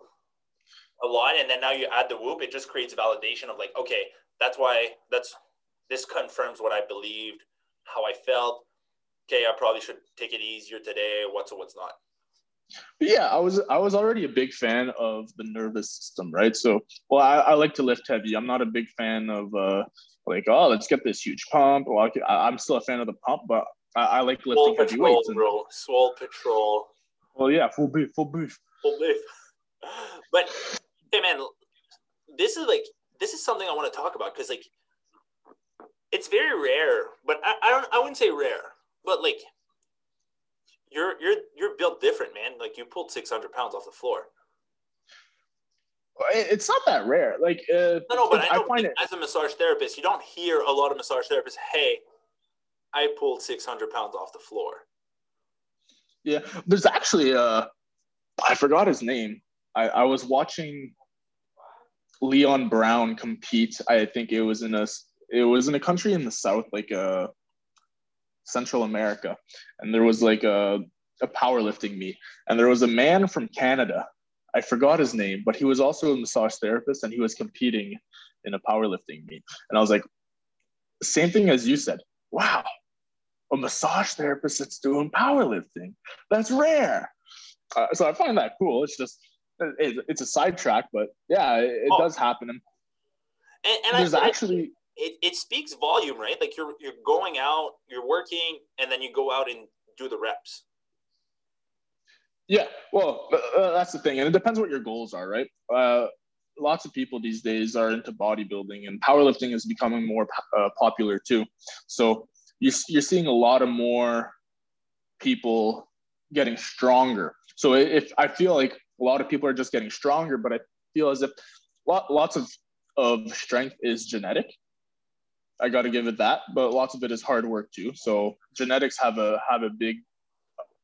a lot, and then now you add the whoop, it just creates validation of like, okay, that's why that's this confirms what I believed, how I felt. Okay, I probably should take it easier today. What's what's not. Yeah, I was I was already a big fan of the nervous system, right? So, well, I, I like to lift heavy. I'm not a big fan of uh, like, oh, let's get this huge pump. Well, I, I'm still a fan of the pump, but I, I like Swole lifting heavy patrol, weights. And, bro. Swole patrol. well, yeah, full beef, full beef. Full beef. But hey, man, this is like this is something I want to talk about because like it's very rare, but I, I don't I wouldn't say rare, but like you're you're you're built different, man. Like you pulled six hundred pounds off the floor. It's not that rare. Like, uh, No, no, but I, I find it. as a massage therapist, you don't hear a lot of massage therapists. Hey, I pulled six hundred pounds off the floor. Yeah, there's actually uh, I forgot his name. I, I was watching Leon Brown compete. I think it was in a it was in a country in the south, like uh, Central America, and there was like a a powerlifting meet, and there was a man from Canada. I forgot his name, but he was also a massage therapist, and he was competing in a powerlifting meet. And I was like, same thing as you said. Wow, a massage therapist that's doing powerlifting. That's rare. Uh, so I find that cool. It's just it's a sidetrack, but yeah, it, oh. does happen. And, and, and there's I, actually it, it speaks volume, right? Like you're you're going out, you're working, and then you go out and do the reps. Yeah, well, uh, that's the thing, and it depends what your goals are, right? Uh, lots of people these days are into bodybuilding, and powerlifting is becoming more uh, popular too. So you're, you're seeing a lot of more people getting stronger. So if I feel like a lot of people are just getting stronger, but I feel as if lots of of strength is genetic. I got to give it that, but lots of it is hard work too. So genetics have a have a big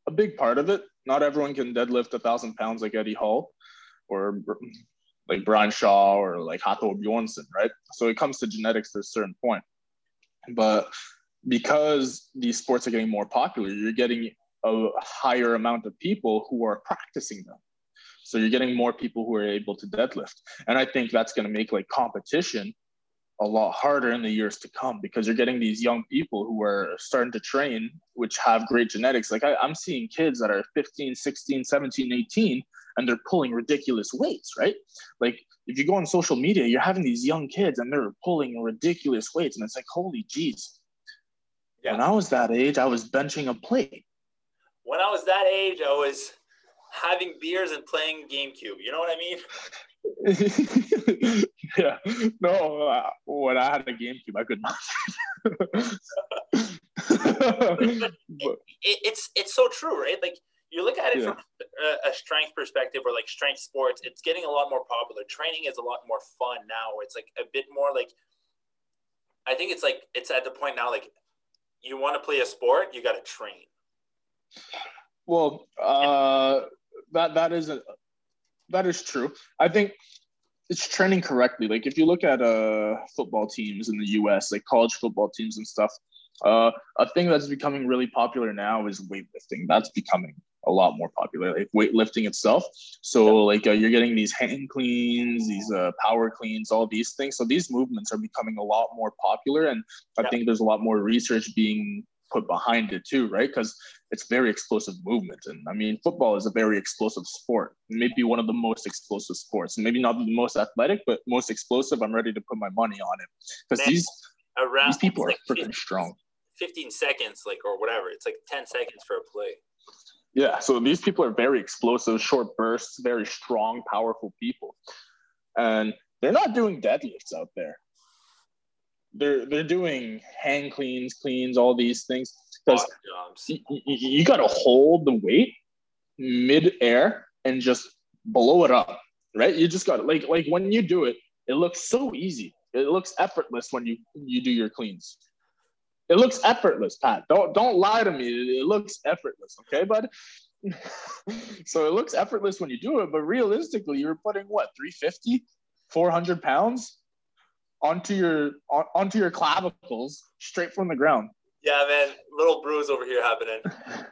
a big part of it. Not everyone can deadlift a thousand pounds like Eddie Hall or like Brian Shaw or like Hafthor Bjornsson, right? So it comes to genetics to a certain point. But because these sports are getting more popular, you're getting a higher amount of people who are practicing them. So you're getting more people who are able to deadlift. And I think that's going to make like competition a lot harder in the years to come because you're getting these young people who are starting to train, which have great genetics. Like I, am seeing kids that are 15, 16, 17, 18, and they're pulling ridiculous weights, right? Like if you go on social media, you're having these young kids and they're pulling ridiculous weights. And it's like, holy jeez. Yeah. When I was that age, I was benching a plate. When I was that age, I was having beers and playing GameCube. You know what I mean? yeah. No, uh, when I had a GameCube, I could not. it, it, it's it's so true, right? Like you look at it yeah. from a, a, strength perspective, or like strength sports, it's getting a lot more popular. Training is a lot more fun now. It's like a bit more like. I think it's like it's at the point now like, you want to play a sport, you got to train. Well, uh, that that is a, that is true. I think it's training correctly. Like if you look at uh football teams in the U.S., like college football teams and stuff, uh, a thing that's becoming really popular now is weightlifting. That's becoming a lot more popular, like weightlifting itself. So like uh, you're getting these hang cleans, these uh, power cleans, all these things. So these movements are becoming a lot more popular, and I yeah. think there's a lot more research being put behind it too, right? Because it's very explosive movement. And I mean, football is a very explosive sport, maybe one of the most explosive sports. Maybe not the most athletic, but most explosive. I'm ready to put my money on it because these around, these people are freaking 15, strong. 15 seconds, like or whatever. It's like 10 seconds for a play. Yeah, so these people are very explosive, short bursts, very strong, powerful people, and they're not doing deadlifts out there they're they're doing hang cleans, cleans, all these things because you, you got to hold the weight mid-air and just blow it up, right? You just got to like like when you do it, it looks so easy. It looks effortless when you you do your cleans. It looks effortless, Pat. Don't don't lie to me. It, looks effortless, okay, bud. so it looks effortless when you do it, but realistically, you're putting what 350, 400 pounds onto your on, onto your clavicles straight from the ground. Yeah, man, little bruise over here happening.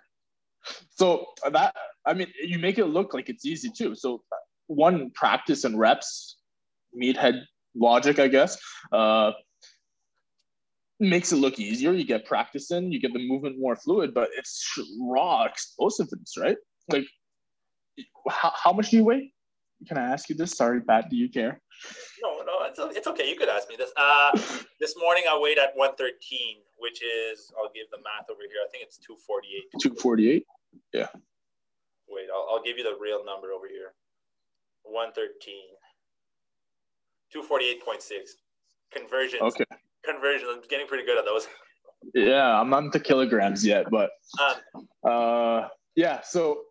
so that I mean, you make it look like it's easy too. So one practice and reps, meathead logic, I guess, uh, makes it look easier. You get practice in, you get the movement more fluid, but it's raw explosiveness, right? Like, how, how much do you weigh? Can I ask you this? Sorry, Pat. Do you care? No, no, it's, it's okay. You could ask me this. Uh, this morning I weighed at 113, which is, I'll give the math over here. I think it's 248. 248? Yeah. Wait, I'll, I'll give you the real number over here. 113. 248.6. Conversions. Okay. Conversions. I'm getting pretty good at those. Yeah, I'm not into kilograms yet, but um, uh, yeah. So,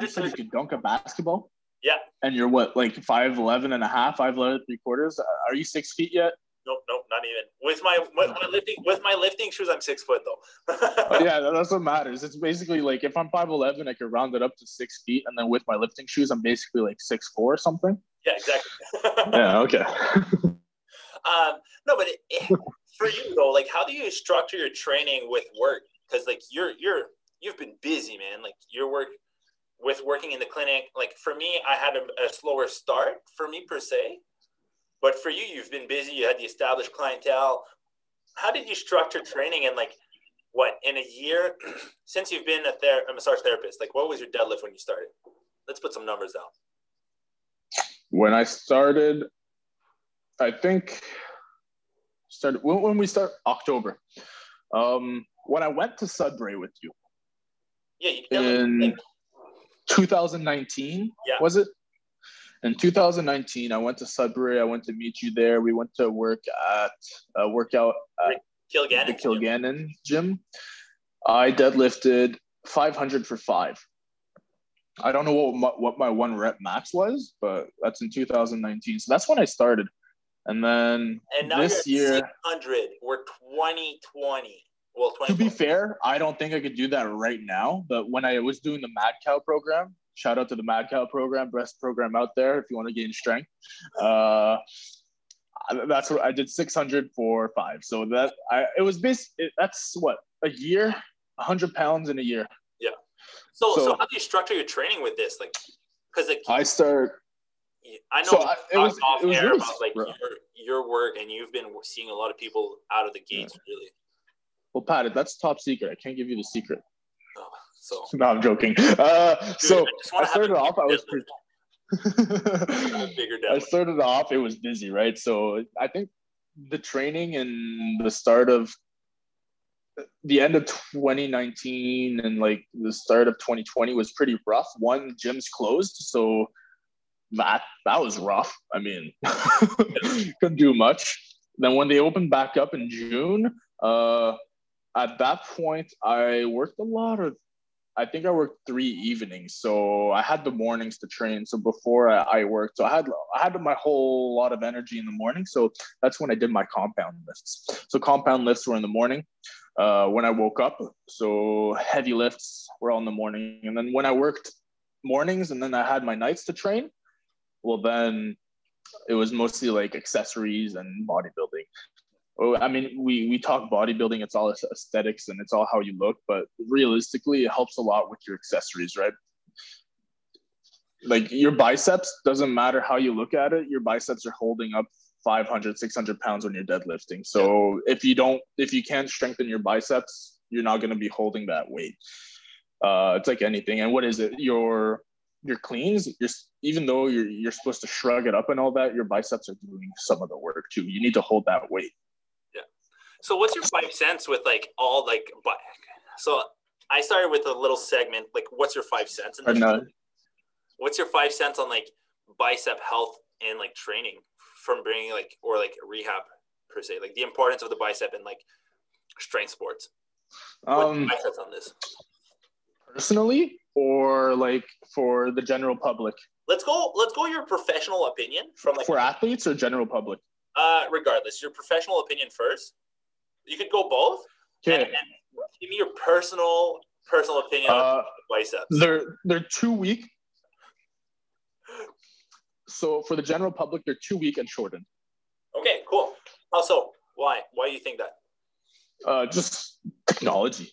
you said you could dunk a basketball. Yeah. And you're what, like 5'11 and a half, 5'11 three quarters? Are you six feet yet? Nope, nope, not even. With my with my lifting with my lifting shoes, I'm six foot though. yeah, that's what matters. It's basically like if I'm five eleven, I can round it up to six feet, and then with my lifting shoes, I'm basically like six four or something. Yeah, exactly. yeah. Okay. um, no, but it, it, for you though, like, how do you structure your training with work? Because like you're you're you've been busy, man. Like your work with working in the clinic. Like for me, I had a, a slower start for me per se, but for you, you've been busy. You had the established clientele. How did you structure training and like what in a year since you've been a, ther- a massage therapist? Like what was your deadlift when you started? Let's put some numbers down. When I started, I think started when, when we start October. Um, when I went to Sudbury with you. Yeah, you in like, 2019. Yeah. Was it? In 2019, I went to Sudbury. I went to meet you there. We went to work at a workout at Kilgannon. the Kilgannon gym. I deadlifted 500 for five. I don't know what my, what my one rep max was, but that's in 2019. So that's when I started. And then and this year, 600. We're 2020. Well, to be fair, I don't think I could do that right now. But when I was doing the Mad Cow program, shout out to the Mad Cow program, best program out there if you want to gain strength. Uh, that's what I did 600 for five. So that I it was basically that's what a year, 100 pounds in a year. Yeah. So, so, So- how do you structure your training with this? Like, because like I start. I know So I- it was- talked it was off air really about like your, your work, and you've been seeing a lot of people out of the gates, really. Well, Pat, that's top secret. I can't give you the secret. Oh, so No, I'm joking. Uh, Dude, so I I started off. I was. Pre- I started off, it was busy, right? So I think the training and the start of the end of 2019 and like the start of 2020 was pretty rough. One, gyms closed, so that that was rough. I mean, couldn't do much. Then when they opened back up in June, uh, at that point I worked a lot of I think I worked three evenings, so I had the mornings to train. So before I, I worked, so I had I had my whole lot of energy in the morning. So that's when I did my compound lifts. So compound lifts were in the morning uh, when I woke up. So heavy lifts were all in the morning, and then when I worked mornings, and then I had my nights to train. Well, then it was mostly like accessories and bodybuilding. Oh, I mean, we we talk bodybuilding. It's all aesthetics and it's all how you look, but realistically, it helps a lot with your accessories, right? Like your biceps doesn't matter how you look at it. Your biceps are holding up 500, 600 pounds when you're deadlifting. So if you don't, if you can't strengthen your biceps, you're not going to be holding that weight. Uh, it's like anything. And what is it? Your your cleans, you're, even though you're you're supposed to shrug it up and all that, your biceps are doing some of the work too. You need to hold that weight. So what's your five cents with like all like but so I started with a little segment like what's your five cents no, What's your five cents on like bicep health and like training from bringing like or like rehab per se like the importance of the bicep and like strength sports. What's your um, five cents on this? personally or like for the general public, Let's go. Let's go. Your professional opinion from like for athletes or general public. uh regardless your professional opinion first. You could go both. And, Okay, and give me your personal personal opinion on uh, biceps. they're they're too weak. So for the general public, they're too weak and shortened. Okay, cool. Also, why? Why do you think that? uh, just technology.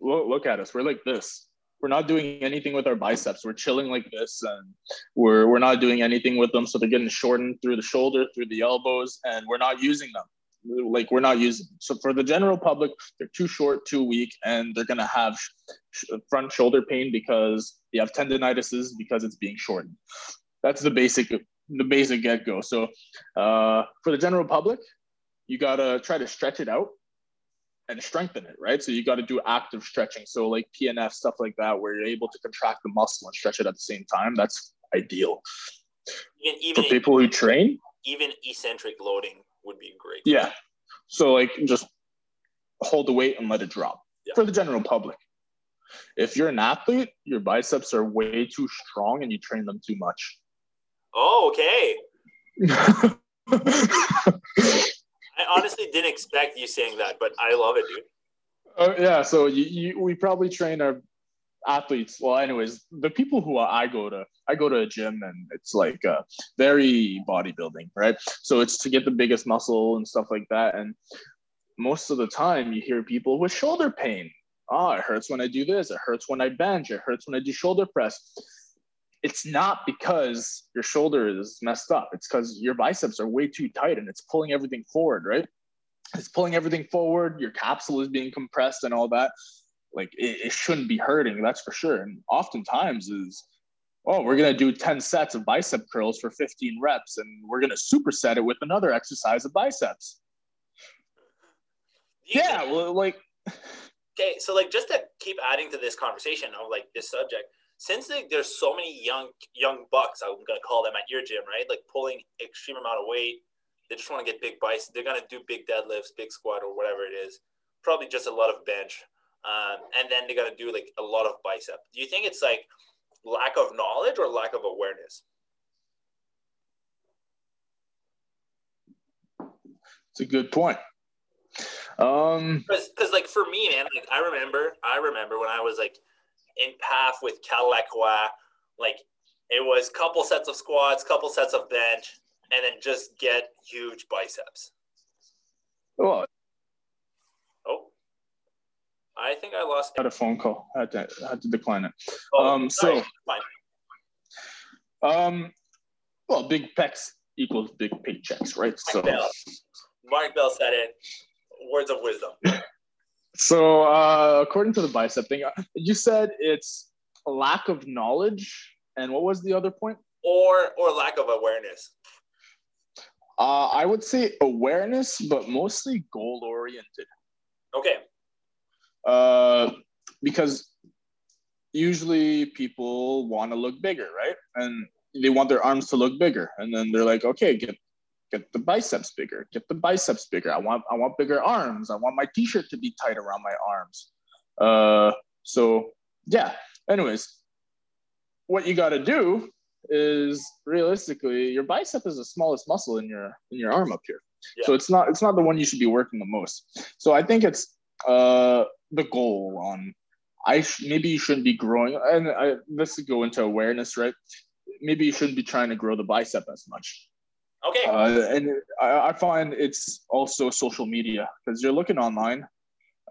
Look, look at us. We're like this. We're not doing anything with our biceps. We're chilling like this, and we're we're not doing anything with them. So they're getting shortened through the shoulder, through the elbows, and we're not using them. Like we're not using. So for the general public, they're too short, too weak, and they're gonna have sh- front shoulder pain because you have tendinitises because it's being shortened. That's the basic the basic get go. So uh, for the general public, you gotta try to stretch it out and strengthen it, right? So you got to do active stretching. So like PNF stuff like that, where you're able to contract the muscle and stretch it at the same time. That's ideal Even for people who train. even eccentric loading would be great. Yeah. So like just hold the weight and let it drop Yeah. for the general public. If you're an athlete, your biceps are way too strong and you train them too much. Oh, okay. I honestly didn't expect you saying that, but I love it, dude. Oh yeah, so you, you, we probably train our athletes. Well, anyways, the people who I go to, I go to a gym and it's like uh, very bodybuilding, right? So it's to get the biggest muscle and stuff like that. And most of the time, you hear people with shoulder pain. Oh, it hurts when I do this. It hurts when I bench. It hurts when I do shoulder press. It's not because your shoulder is messed up. It's because your biceps are way too tight and it's pulling everything forward, right? It's pulling everything forward. Your capsule is being compressed and all that like it, it shouldn't be hurting that's for sure. And oftentimes is oh we're going to do 10 sets of bicep curls for 15 reps and we're going to superset it with another exercise of biceps. Yeah well, like okay so like just to keep adding to this conversation of like this subject since like, there's so many young young bucks i'm going to call them at your gym right? Like pulling extreme amount of weight they just want to get big biceps they're going to do big deadlifts big squat or whatever it is probably just a lot of bench um, and then they got to do like a lot of bicep. Do you think it's like lack of knowledge or lack of awareness? It's a good point. Um, because like for me, man, like I remember, I remember when I was like in PAF with Cal Lacroix, like it was couple sets of squats, couple sets of bench, and then just get huge biceps. Well, I think I lost. I had a phone call. I had to, I had to decline it. Oh, um, so, um, well, big pecs equals big paychecks, right? Mark so, Bell. Mark Bell said it. Words of wisdom. so, uh, according to the bicep thing, uh, you said it's lack of knowledge, and what was the other point? Or or lack of awareness. Uh, I would say awareness, but mostly goal oriented. Okay. Uh, because usually people want to look bigger, right? And they want their arms to look bigger, and then they're like, okay, get get the biceps bigger, get the biceps bigger. I want I want bigger arms. I want my t-shirt to be tight around my arms. Uh, so yeah. Anyways, what you got to do is realistically your bicep is the smallest muscle in your in your arm up here. Yeah. So it's not it's not the one you should be working the most. So I think it's uh the goal on I sh- maybe you shouldn't be growing and I, let's go into awareness right? Maybe you shouldn't be trying to grow the bicep as much. Okay. Uh, and I, I find it's also social media because you're looking online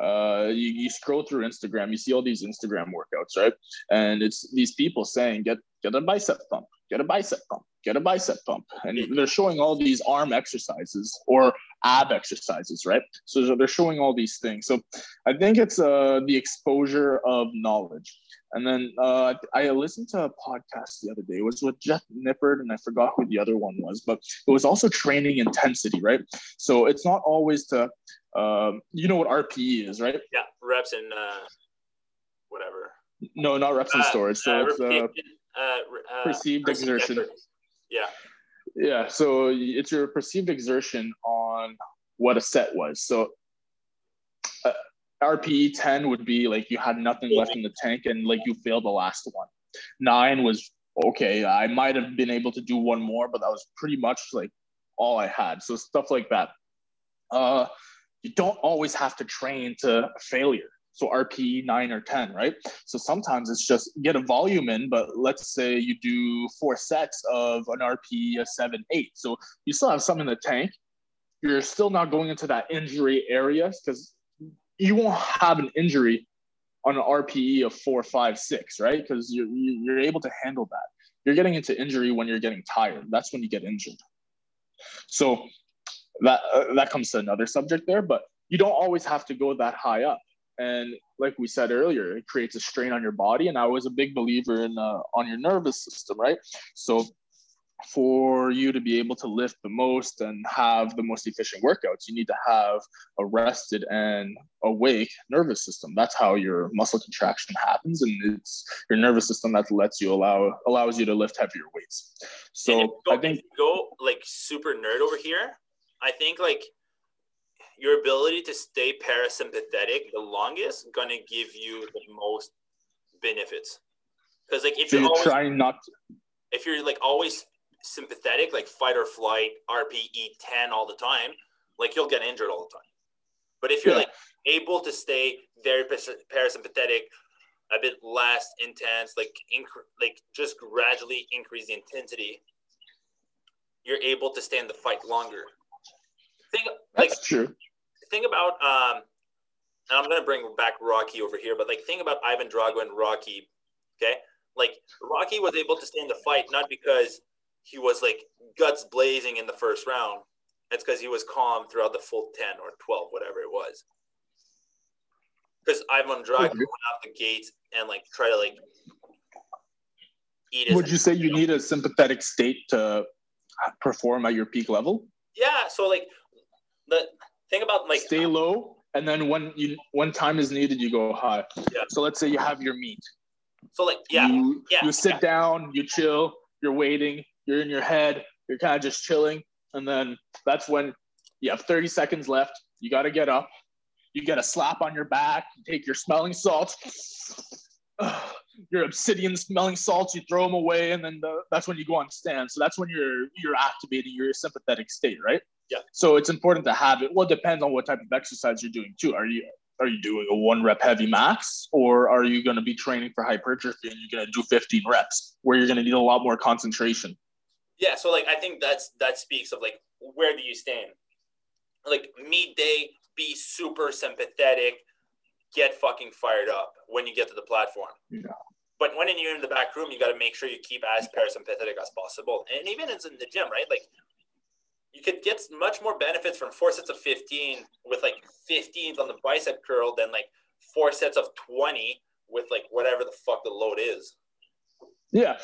uh, you, you scroll through Instagram, you see all these Instagram workouts, right? And it's these people saying, get get a bicep pump, get a bicep pump, get a bicep pump. And they're showing all these arm exercises or ab exercises, right? So they're showing all these things. So I think it's uh, the exposure of knowledge. And then uh, I listened to a podcast the other day. It was with Jeff Nippard, and I forgot who the other one was, but it was also training intensity, right? So it's not always to, um, you know what RPE is, right? Yeah, reps and uh, whatever. No, not reps and uh, storage. So uh, it's uh, uh, perceived exertion. Yeah. Yeah. So it's your perceived exertion on what a set was. So uh, RPE 10 would be like you had nothing left in the tank and like you failed the last one. Nine was okay. I might have been able to do one more, but that was pretty much like all I had. So stuff like that. Uh, you don't always have to train to failure so RPE 9 or 10, right? So sometimes it's just get a volume in, but let's say you do four sets of an RPE of 7, 8. So you still have some in the tank. You're still not going into that injury area because you won't have an injury on an RPE of four, five, six, right? Because you're, you're able to handle that. You're getting into injury when you're getting tired. That's when you get injured. So that, uh, that comes to another subject there, but you don't always have to go that high up and like we said earlier it creates a strain on your body. And i was a big believer in uh, on your nervous system right? So for you to be able to lift the most and have the most efficient workouts you need to have a rested and awake nervous system. That's how your muscle contraction happens. And it's your nervous system that lets you allow allows you to lift heavier weights. So go, i think go like super nerd over here i think like your ability to stay parasympathetic the longest gonna give you the most benefits. Because like if so you're, you're always, trying not to... if you're like always sympathetic, like fight or flight, RPE 10 all the time, like you'll get injured all the time. But if you're Yeah. like able to stay very parasympathetic, a bit less intense, like inc- like just gradually increase the intensity, you're able to stay in the fight longer. Think like That's true. Think about um and I'm gonna bring back Rocky over here, but like think about Ivan Drago and Rocky. Okay, like Rocky was able to stay in the fight not because he was like guts blazing in the first round. It's because he was calm throughout the full ten or twelve, whatever it was. Because Ivan Drago went out the gates and like try to like eat his Would you say you need a sympathetic state to perform at your peak level? yeah. So like the thing about like Stay low, and then when you when time is needed, you go high. Yeah. So let's say you have your meet. so like yeah You, yeah you sit yeah. down, you chill, you're waiting, you're in your head, you're kind of just chilling, and then that's when you have 30 seconds left. You got to get up. You get a slap on your back. You take your smelling salts, your obsidian smelling salts. You throw them away, and then the, that's when you go on stand. So that's when you're you're activating your sympathetic state, right? Yeah. So it's important to have it. Well, it depends on what type of exercise you're doing too. Are you are you doing a one rep heavy max or are you going to be training for hypertrophy and you're going to do 15 reps where you're going to need a lot more concentration Yeah, so like I think that's that speaks of like where do you stand? Like midday, be super sympathetic, get fucking fired up when you get to the platform. Yeah. But when you're in the back room, you got to make sure you keep as parasympathetic as possible. And even it's in the gym, right? Like you could get much more benefits from four sets of 15 with like 15s on the bicep curl than like four sets of 20 with like whatever the fuck the load is. yeah.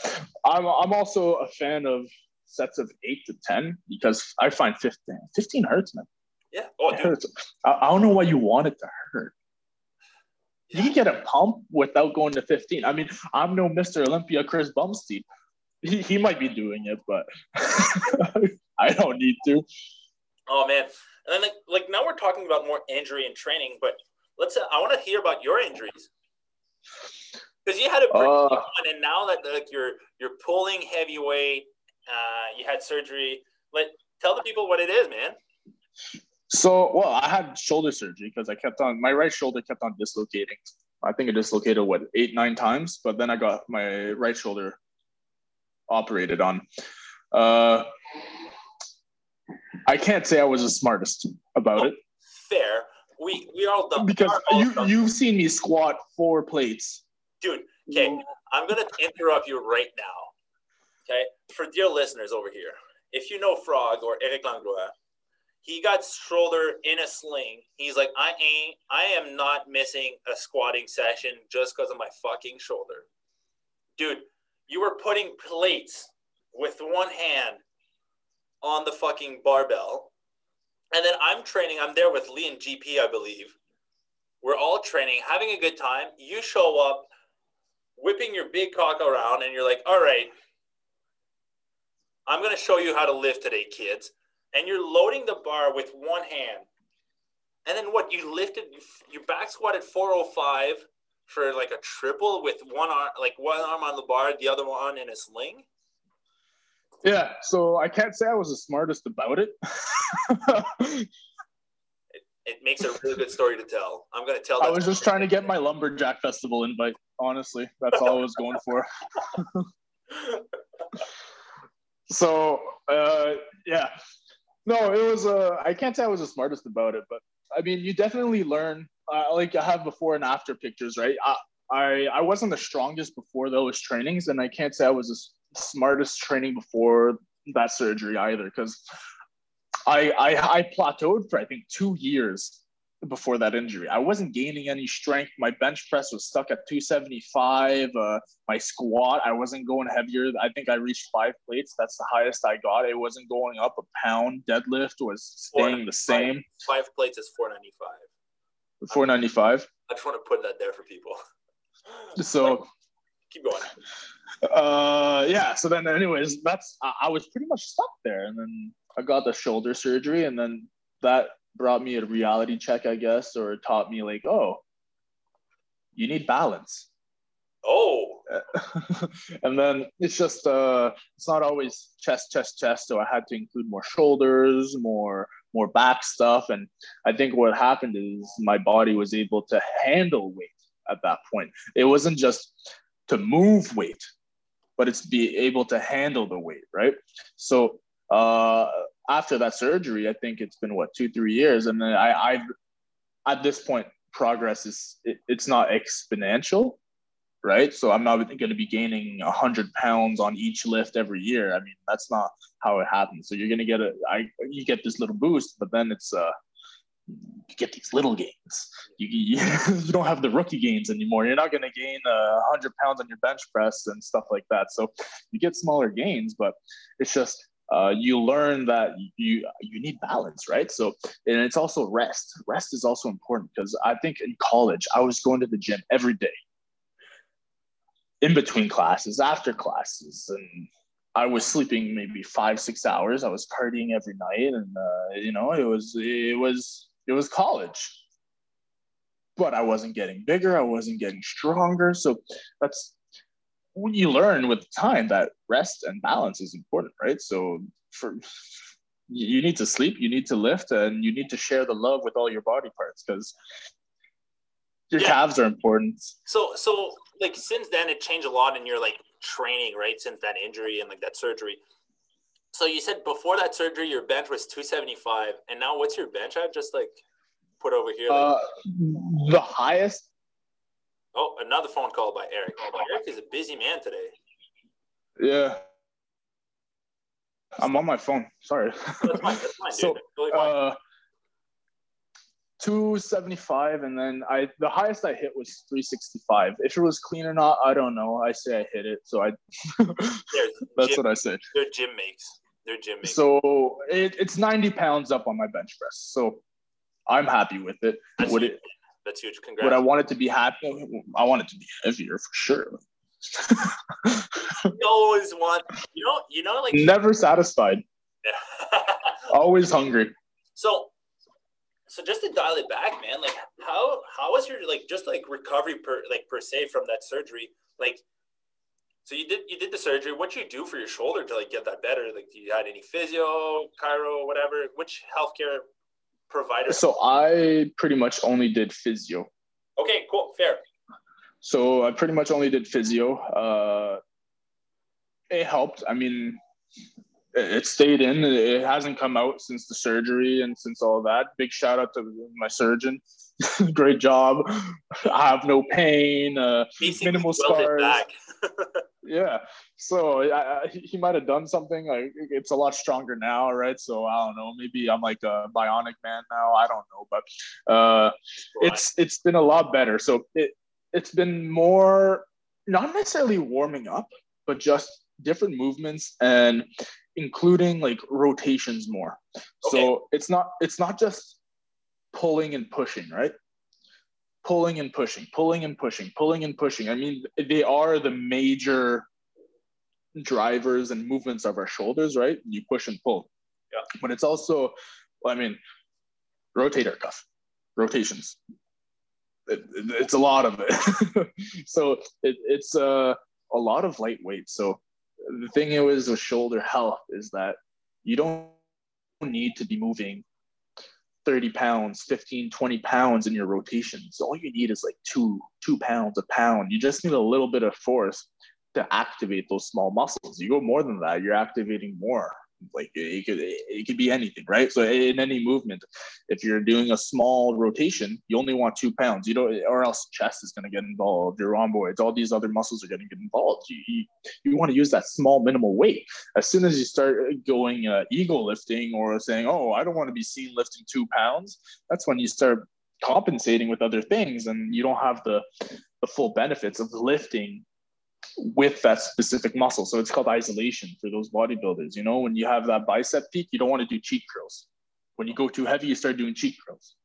I'm, I'm also a fan of sets of 8 to 10 because i find 15 15 hurts man. Yeah. Oh, it dude. hurts. I, I don't know why you want it to hurt. You can get a pump without going to 15 i mean i'm no mr olympia chris bumstead he, he might be doing it but i don't need to Oh man, and then like, like now we're talking about more injury and training, but let's. I want to hear about your injuries because you had a pretty Uh, one, and now that like you're you're pulling heavyweight, uh, you had surgery. Let tell the people what it is, man. So, well, I had shoulder surgery because I kept on my right shoulder kept on dislocating. I think it dislocated what eight nine times, but then I got my right shoulder operated on. Uh, I can't say I was the smartest about it Fair. We we all done because all you done- you've seen me squat four plates. dude. Okay, mm-hmm. I'm gonna interrupt you right now. Okay, for dear listeners over here, if you know Frog or Eric Langlois, he got shoulder in a sling. He's like, I ain't, I am not missing a squatting session just because of my fucking shoulder, dude. You were putting plates with one hand on the fucking barbell, and then I'm training. I'm there with Lee and GP, I believe. We're all training, having a good time. You show up whipping your big cock around and you're like, all right, I'm going to show you how to lift today, kids. And you're loading the bar with one hand. And then what? You lifted, you back squatted 405 for like a triple with one arm, like one arm on the bar, the other one in a sling. Yeah, so I can't say I was the smartest about it. It makes a really good story to tell. I'm going to tell that. I was just trying to get my lumberjack festival invite. Honestly, that's all I was going for. so uh, yeah, no, it was. Uh, I can't say I was the smartest about it, but I mean, you definitely learn. Uh, like I have before and after pictures, right? I, I I wasn't the strongest before those trainings, and I can't say I was smartest training before that surgery either, because I, I I plateaued for I think two years before that injury. I wasn't gaining any strength. My bench press was stuck at 275. Uh, my squat, I wasn't going heavier. I think I reached five plates. That's the highest I got. It wasn't going up a pound. Deadlift was staying the same. Five plates is 495. 495. I just want to put that there for people. So keep going. Uh yeah so then anyways that's I, I was pretty much stuck there and then i got the shoulder surgery and then that brought me a reality check i guess or taught me like oh you need balance Oh, and then it's just uh it's not always chest chest chest so i had to include more shoulders more more back stuff. And I think what happened is my body was able to handle weight at that point. It wasn't just to move weight, but it's be able to handle the weight, right? So uh, after that surgery, I think it's been what two, three years, and then I, I've at this point progress is it, it's not exponential, right? So I'm not going to be gaining 100 pounds on each lift every year. I mean, that's not how it happens. So you're going to get a, I, you get this little boost, but then it's, uh, you get these little gains. You, you, you don't have the rookie gains anymore. You're not going to gain uh, 100 pounds on your bench press and stuff like that. So you get smaller gains, but it's just uh, you learn that you you need balance, right? So and it's also rest. Rest is also important because I think in college I was going to the gym every day in between classes, after classes, and I was sleeping maybe five, six hours. I was partying every night, and uh, you know, it was it was it was college. But I wasn't getting bigger. I wasn't getting stronger. So that's when you learn with time that rest and balance is important, right? So for you need to sleep, you need to lift, and you need to share the love with all your body parts because your yeah. calves are important. So so like since then it changed a lot in your like training, right? Since that injury and like that surgery. So you said before that surgery your bench was 275 and now what's your bench at just like put over here? Like... Uh, the highest Oh, another phone call by Eric. Eric is a busy man today. Yeah. I'm on my phone. Sorry. That's fine. That's fine, so, uh, 275 and then i the highest i hit was 365 if it was clean or not i don't know i say i hit it so i that's what i said their gym makes their gym makes so it, it's 90 pounds up on my bench press. So i'm happy with it. That's would huge. it that's huge. congrats would i want it to be happy i want it to be heavier for sure. You always want you know you know like never satisfied. Always hungry. So so just to dial it back, man, like how how was your like just like recovery per like per se from that surgery? Like so you did you did the surgery. What you do for your shoulder to like get that better? Like do you had any physio, chiro, whatever? Which healthcare provider? So I pretty much only did physio. Okay, cool, fair. So I pretty much only did physio. Uh, it helped. I mean, it stayed in. It hasn't come out since the surgery and since all that. Big shout out to my surgeon. Great job. I have no pain. Uh, minimal scars. yeah. So I, I, he might have done something. Like it's a lot stronger now, right? So I don't know. Maybe I'm like a bionic man now. I don't know, but uh, it's it's been a lot better. So it it's been more not necessarily warming up, but just different movements and including like rotations more. Okay. So it's not it's not just pulling and pushing, right? Pulling and pushing, pulling and pushing, pulling and pushing. I mean, they are the major drivers and movements of our shoulders, right? You push and pull. Yeah. But it's also, I mean, rotator cuff, rotations. It, it, it's a lot of it. so it, it's uh, a lot of lightweight. So the thing is with shoulder health is that you don't need to be moving 30 pounds 15 20 pounds in your rotations. All you need is like two two pounds a pound. You just need a little bit of force to activate those small muscles. You go more than that you're activating more like it could it could be anything right? So in any movement if you're doing a small rotation you only want two pounds. You don't or else chest is going to get involved your rhomboids all these other muscles are going to get involved. You, you, you, want to use that small minimal weight. As soon as you start going uh, ego lifting or saying oh i don't want to be seen lifting two pounds that's when you start compensating with other things and you don't have the the full benefits of lifting with that specific muscle. So it's called isolation for those bodybuilders. You know, when you have that bicep peak, you don't want to do cheat curls. When you go too heavy, you start doing cheat curls.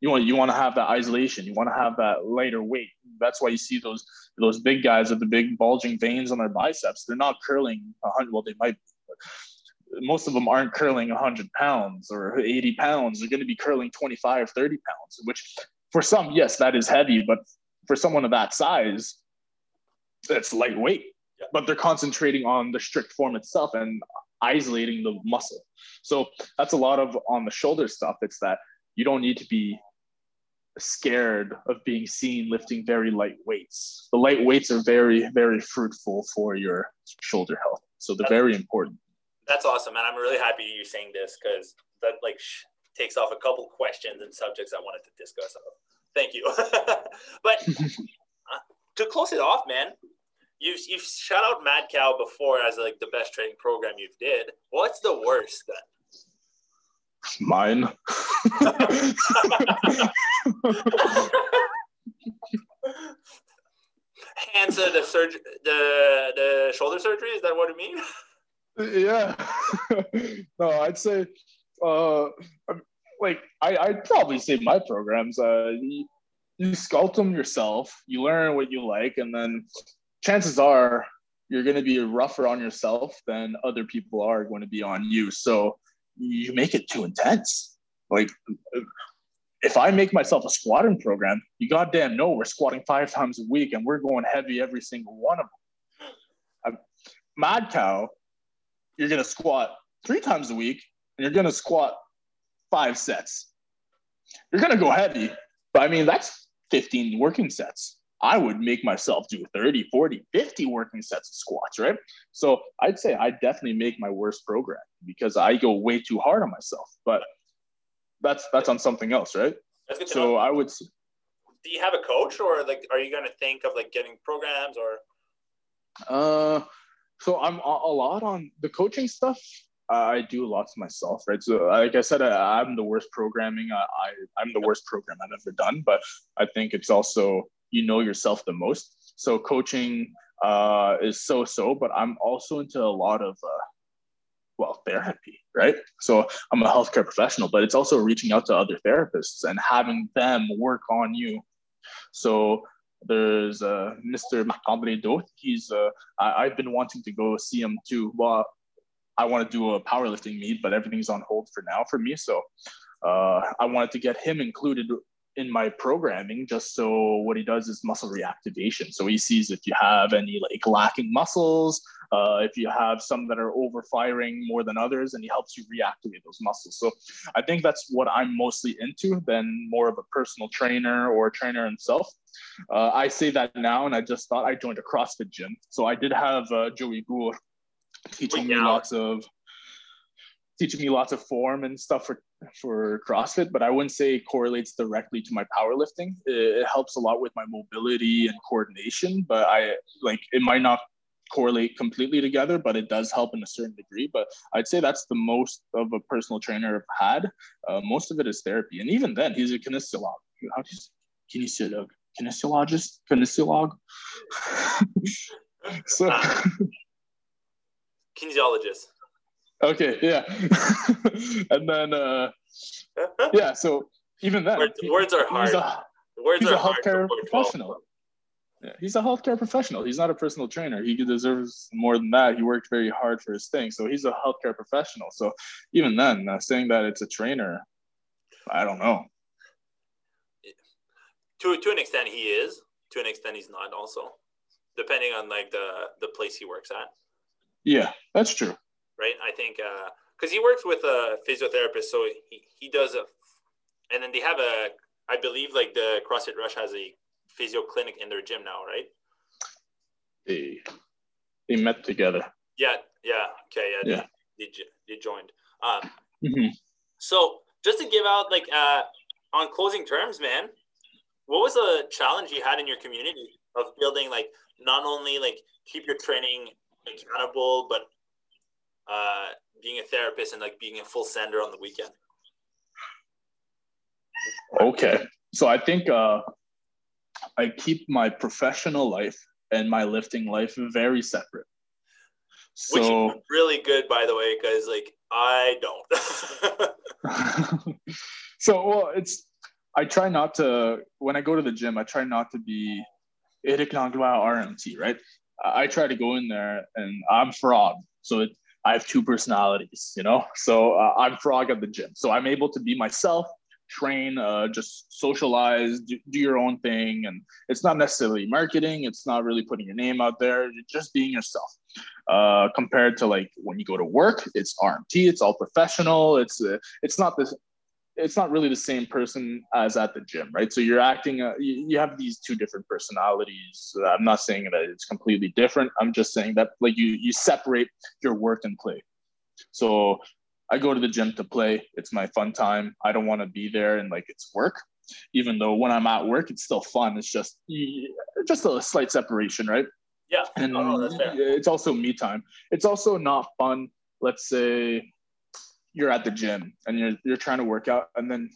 You want you want to have that isolation. You want to have that lighter weight. That's why you see those those big guys with the big bulging veins on their biceps. They're not curling hundred. Well, they might. most of them aren't curling 100 pounds or 80 pounds. They're going to be curling 25, 30 pounds, which for some, yes, that is heavy. But for someone of that size, that's lightweight, yeah. but they're concentrating on the strict form itself. And isolating the muscle. So that's a lot of on the shoulder stuff. It's that you don't need to be scared of being seen lifting very light weights. The light weights are very, very fruitful for your shoulder health. So they're very important. That's awesome, and I'm really happy you're saying this because that like sh- takes off a couple questions and subjects I wanted to discuss. Thank you. but to close it off, man, you've you've shout out Mad Cow before as like the best training program you've did. What's the worst then? Mine. Hands of the surgery, the the shoulder surgery. Is that what you mean? Yeah. no, I'd say, uh, like I I'd probably say my programs. Uh, you, sculpt them yourself. You learn what you like, and then chances are you're going to be rougher on yourself than other people are going to be on you. So you make it too intense. Like if I make myself a squatting program, you goddamn know we're squatting five times a week and we're going heavy every single one of them. I'm, Mad Cow, you're gonna squat three times a week and you're gonna squat five sets. You're gonna go heavy, but I mean that's 15 working sets. I would make myself do 30, 40, 50 working sets of squats, right? So I'd say I definitely make my worst program because I go way too hard on myself. But that's that's on something else, right? so know. I would. Do you have a coach, or like, are you going to think of like getting programs, or? Uh, so I'm a, a lot on the coaching stuff. I do lots myself, right? So, like I said, I, am the worst programming. I, I I'm the worst program I've ever done, but I think it's also you know yourself the most. So coaching uh, is so so, but I'm also into a lot of uh, well therapy, right? So I'm a healthcare professional, but it's also reaching out to other therapists and having them work on you. So there's uh, Mr. Macambre Doth. He's uh, I, have been wanting to go see him too. Well, I want to do a powerlifting meet, but everything's on hold for now for me. So uh, I wanted to get him included in my programming just so what he does is muscle reactivation. So he sees if you have any like lacking muscles uh, if you have some that are over firing more than others and he helps you reactivate those muscles. So i think that's what i'm mostly into than more of a personal trainer or a trainer himself. Uh, i say that now and i just thought i joined a crossfit gym. So i did have uh, joey Gour teaching me lots of teaching me lots of form and stuff for for CrossFit, but I wouldn't say it correlates directly to my powerlifting. It, it helps a lot with my mobility and coordination, but I like it might not correlate completely together, but it does help in a certain degree. But I'd say that's the most of a personal trainer I've had. Uh, most of it is therapy, and even then, he's a kinesiolog. How do you kinesiolog? Kinesiologist? Kinesiolog? so. Kinesiologist. Okay, yeah. and then uh yeah, so even then words, words are hard. He's a, words he's are a healthcare professional. Yeah, he's a healthcare professional. He's not a personal trainer. He deserves more than that. He worked very hard for his thing. So he's a healthcare professional. So even then, uh, saying that it's a trainer, I don't know. To to an extent, he is. To an extent, he's not. Also, depending on like the the place he works at. Yeah, that's true right? I think because uh, he works with a physiotherapist, so he, he does a, and then they have a, I believe like the CrossFit Rush has a physio clinic in their gym now, right? They, they met together. Yeah, yeah, okay, yeah, yeah. They, they, they joined. Um, mm-hmm. So just to give out like uh, on closing terms, man, what was a challenge you had in your community of building like not only like keep your training accountable, but uh, being a therapist and like being a full sender on the weekend? Okay. So I think uh, I keep my professional life and my lifting life very separate. So Which is really good, by the way, because like I don't. so well, it's I try not to when I go to the gym. I try not to be RMT, right? I try to go in there and I'm frog, so it, I have two personalities, you know? So uh, I'm frog at the gym. So I'm able to be myself, train, uh, just socialize, do, do, your own thing. And it's not necessarily marketing. It's not really putting your name out there. Just being yourself. Uh, compared to like when you go to work, it's RMT. It's all professional. It's uh, it's not this. It's not really the same person as at the gym, right? So you're acting. Uh, you, you have these two different personalities. I'm not saying that it's completely different. I'm just saying that like you you separate your work and play. So I go to the gym to play. It's my fun time. I don't want to be there and like it's work. Even though when I'm at work, it's still fun. It's just just a slight separation, right? Yeah. And oh, it's also me time. It's also not fun. Let's say you're at the gym and you're you're trying to work out, and then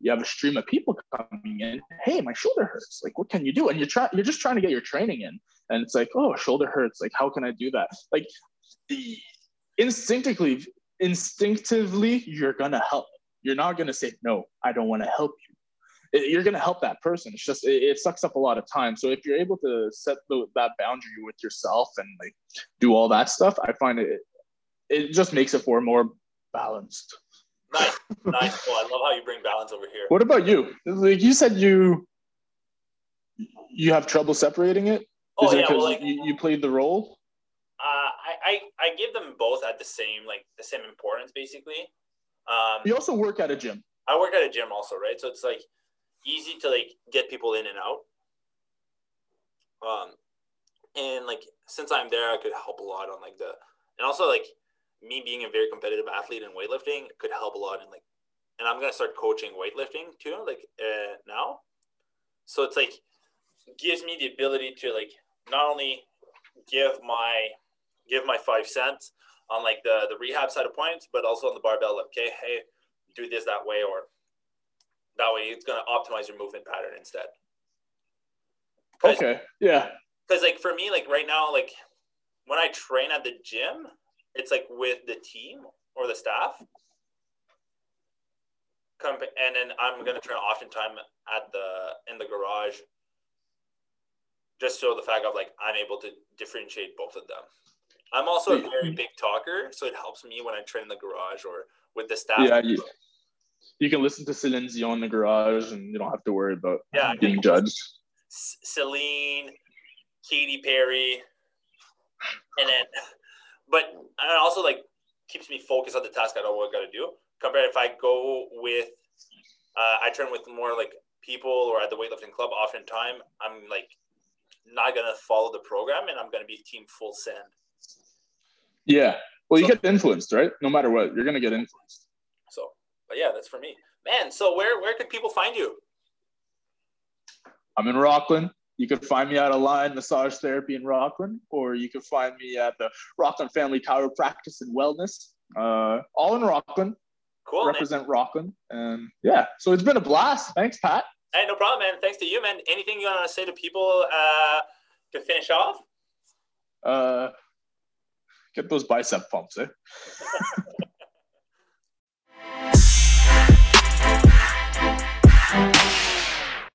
you have a stream of people coming in. Hey, my shoulder hurts. Like, what can you do? And you're trying. You're just trying to get your training in, and it's like, oh, shoulder hurts. Like, how can I do that? Like, instinctively, instinctively you're gonna help. You're not gonna say no. I don't want to help you. You're gonna help that person. It's just it, it, sucks up a lot of time. So if you're able to set the, that boundary with yourself and like do all that stuff, I find it it just makes it for more balanced. Nice, nice. Well, I love how you bring balance over here. What about you? Like you said, you you have trouble separating it. Oh Is yeah, well, like, you, you played the role. Uh, I, I I give them both at the same like the same importance basically. Um, you also work at a gym. I work at a gym also, right? So it's like easy to like get people in and out. Um, and like since I'm there, I could help a lot on like the and also like me being a very competitive athlete in weightlifting could help a lot in like and I'm gonna start coaching weightlifting too, like uh, now. So it's like gives me the ability to like not only give my give my five cents on like the the rehab side of points, but also on the barbell. Like, okay, hey, do this that way, or that way it's gonna optimize your movement pattern instead. Okay. Yeah. Because like for me, like right now, like when I train at the gym, it's like with the team or the staff. Come And then I'm gonna train oftentimes at the in the garage, just so the fact of like I'm able to differentiate both of them. I'm also a very big talker, so it helps me when I train in the garage or with the staff. Yeah, you, you can listen to Celine Dion in the garage, and you don't have to worry about yeah, being judged. Celine, Katy Perry, and then, but it also like keeps me focused on the task I know what I got to do. Compared if I go with, uh, I train with more like people or at the weightlifting club. Oftentimes, I'm like not gonna follow the program, and I'm gonna be team full send. Yeah. Well, you so, get influenced, right? No matter what, you're gonna get influenced. So, but yeah, that's for me, man. So where where could people find you? I'm in Rockland. You can find me at Align Massage Therapy in Rockland, or you can find me at the Rockland Family Chiropractic and Wellness, uh, all in Rockland. Cool. Represent man. Rockland, and yeah. So it's been a blast. Thanks, Pat. Hey, no problem, man. Thanks to you, man. Anything you want to say to people uh, to finish off? Uh, get those bicep pumps, eh?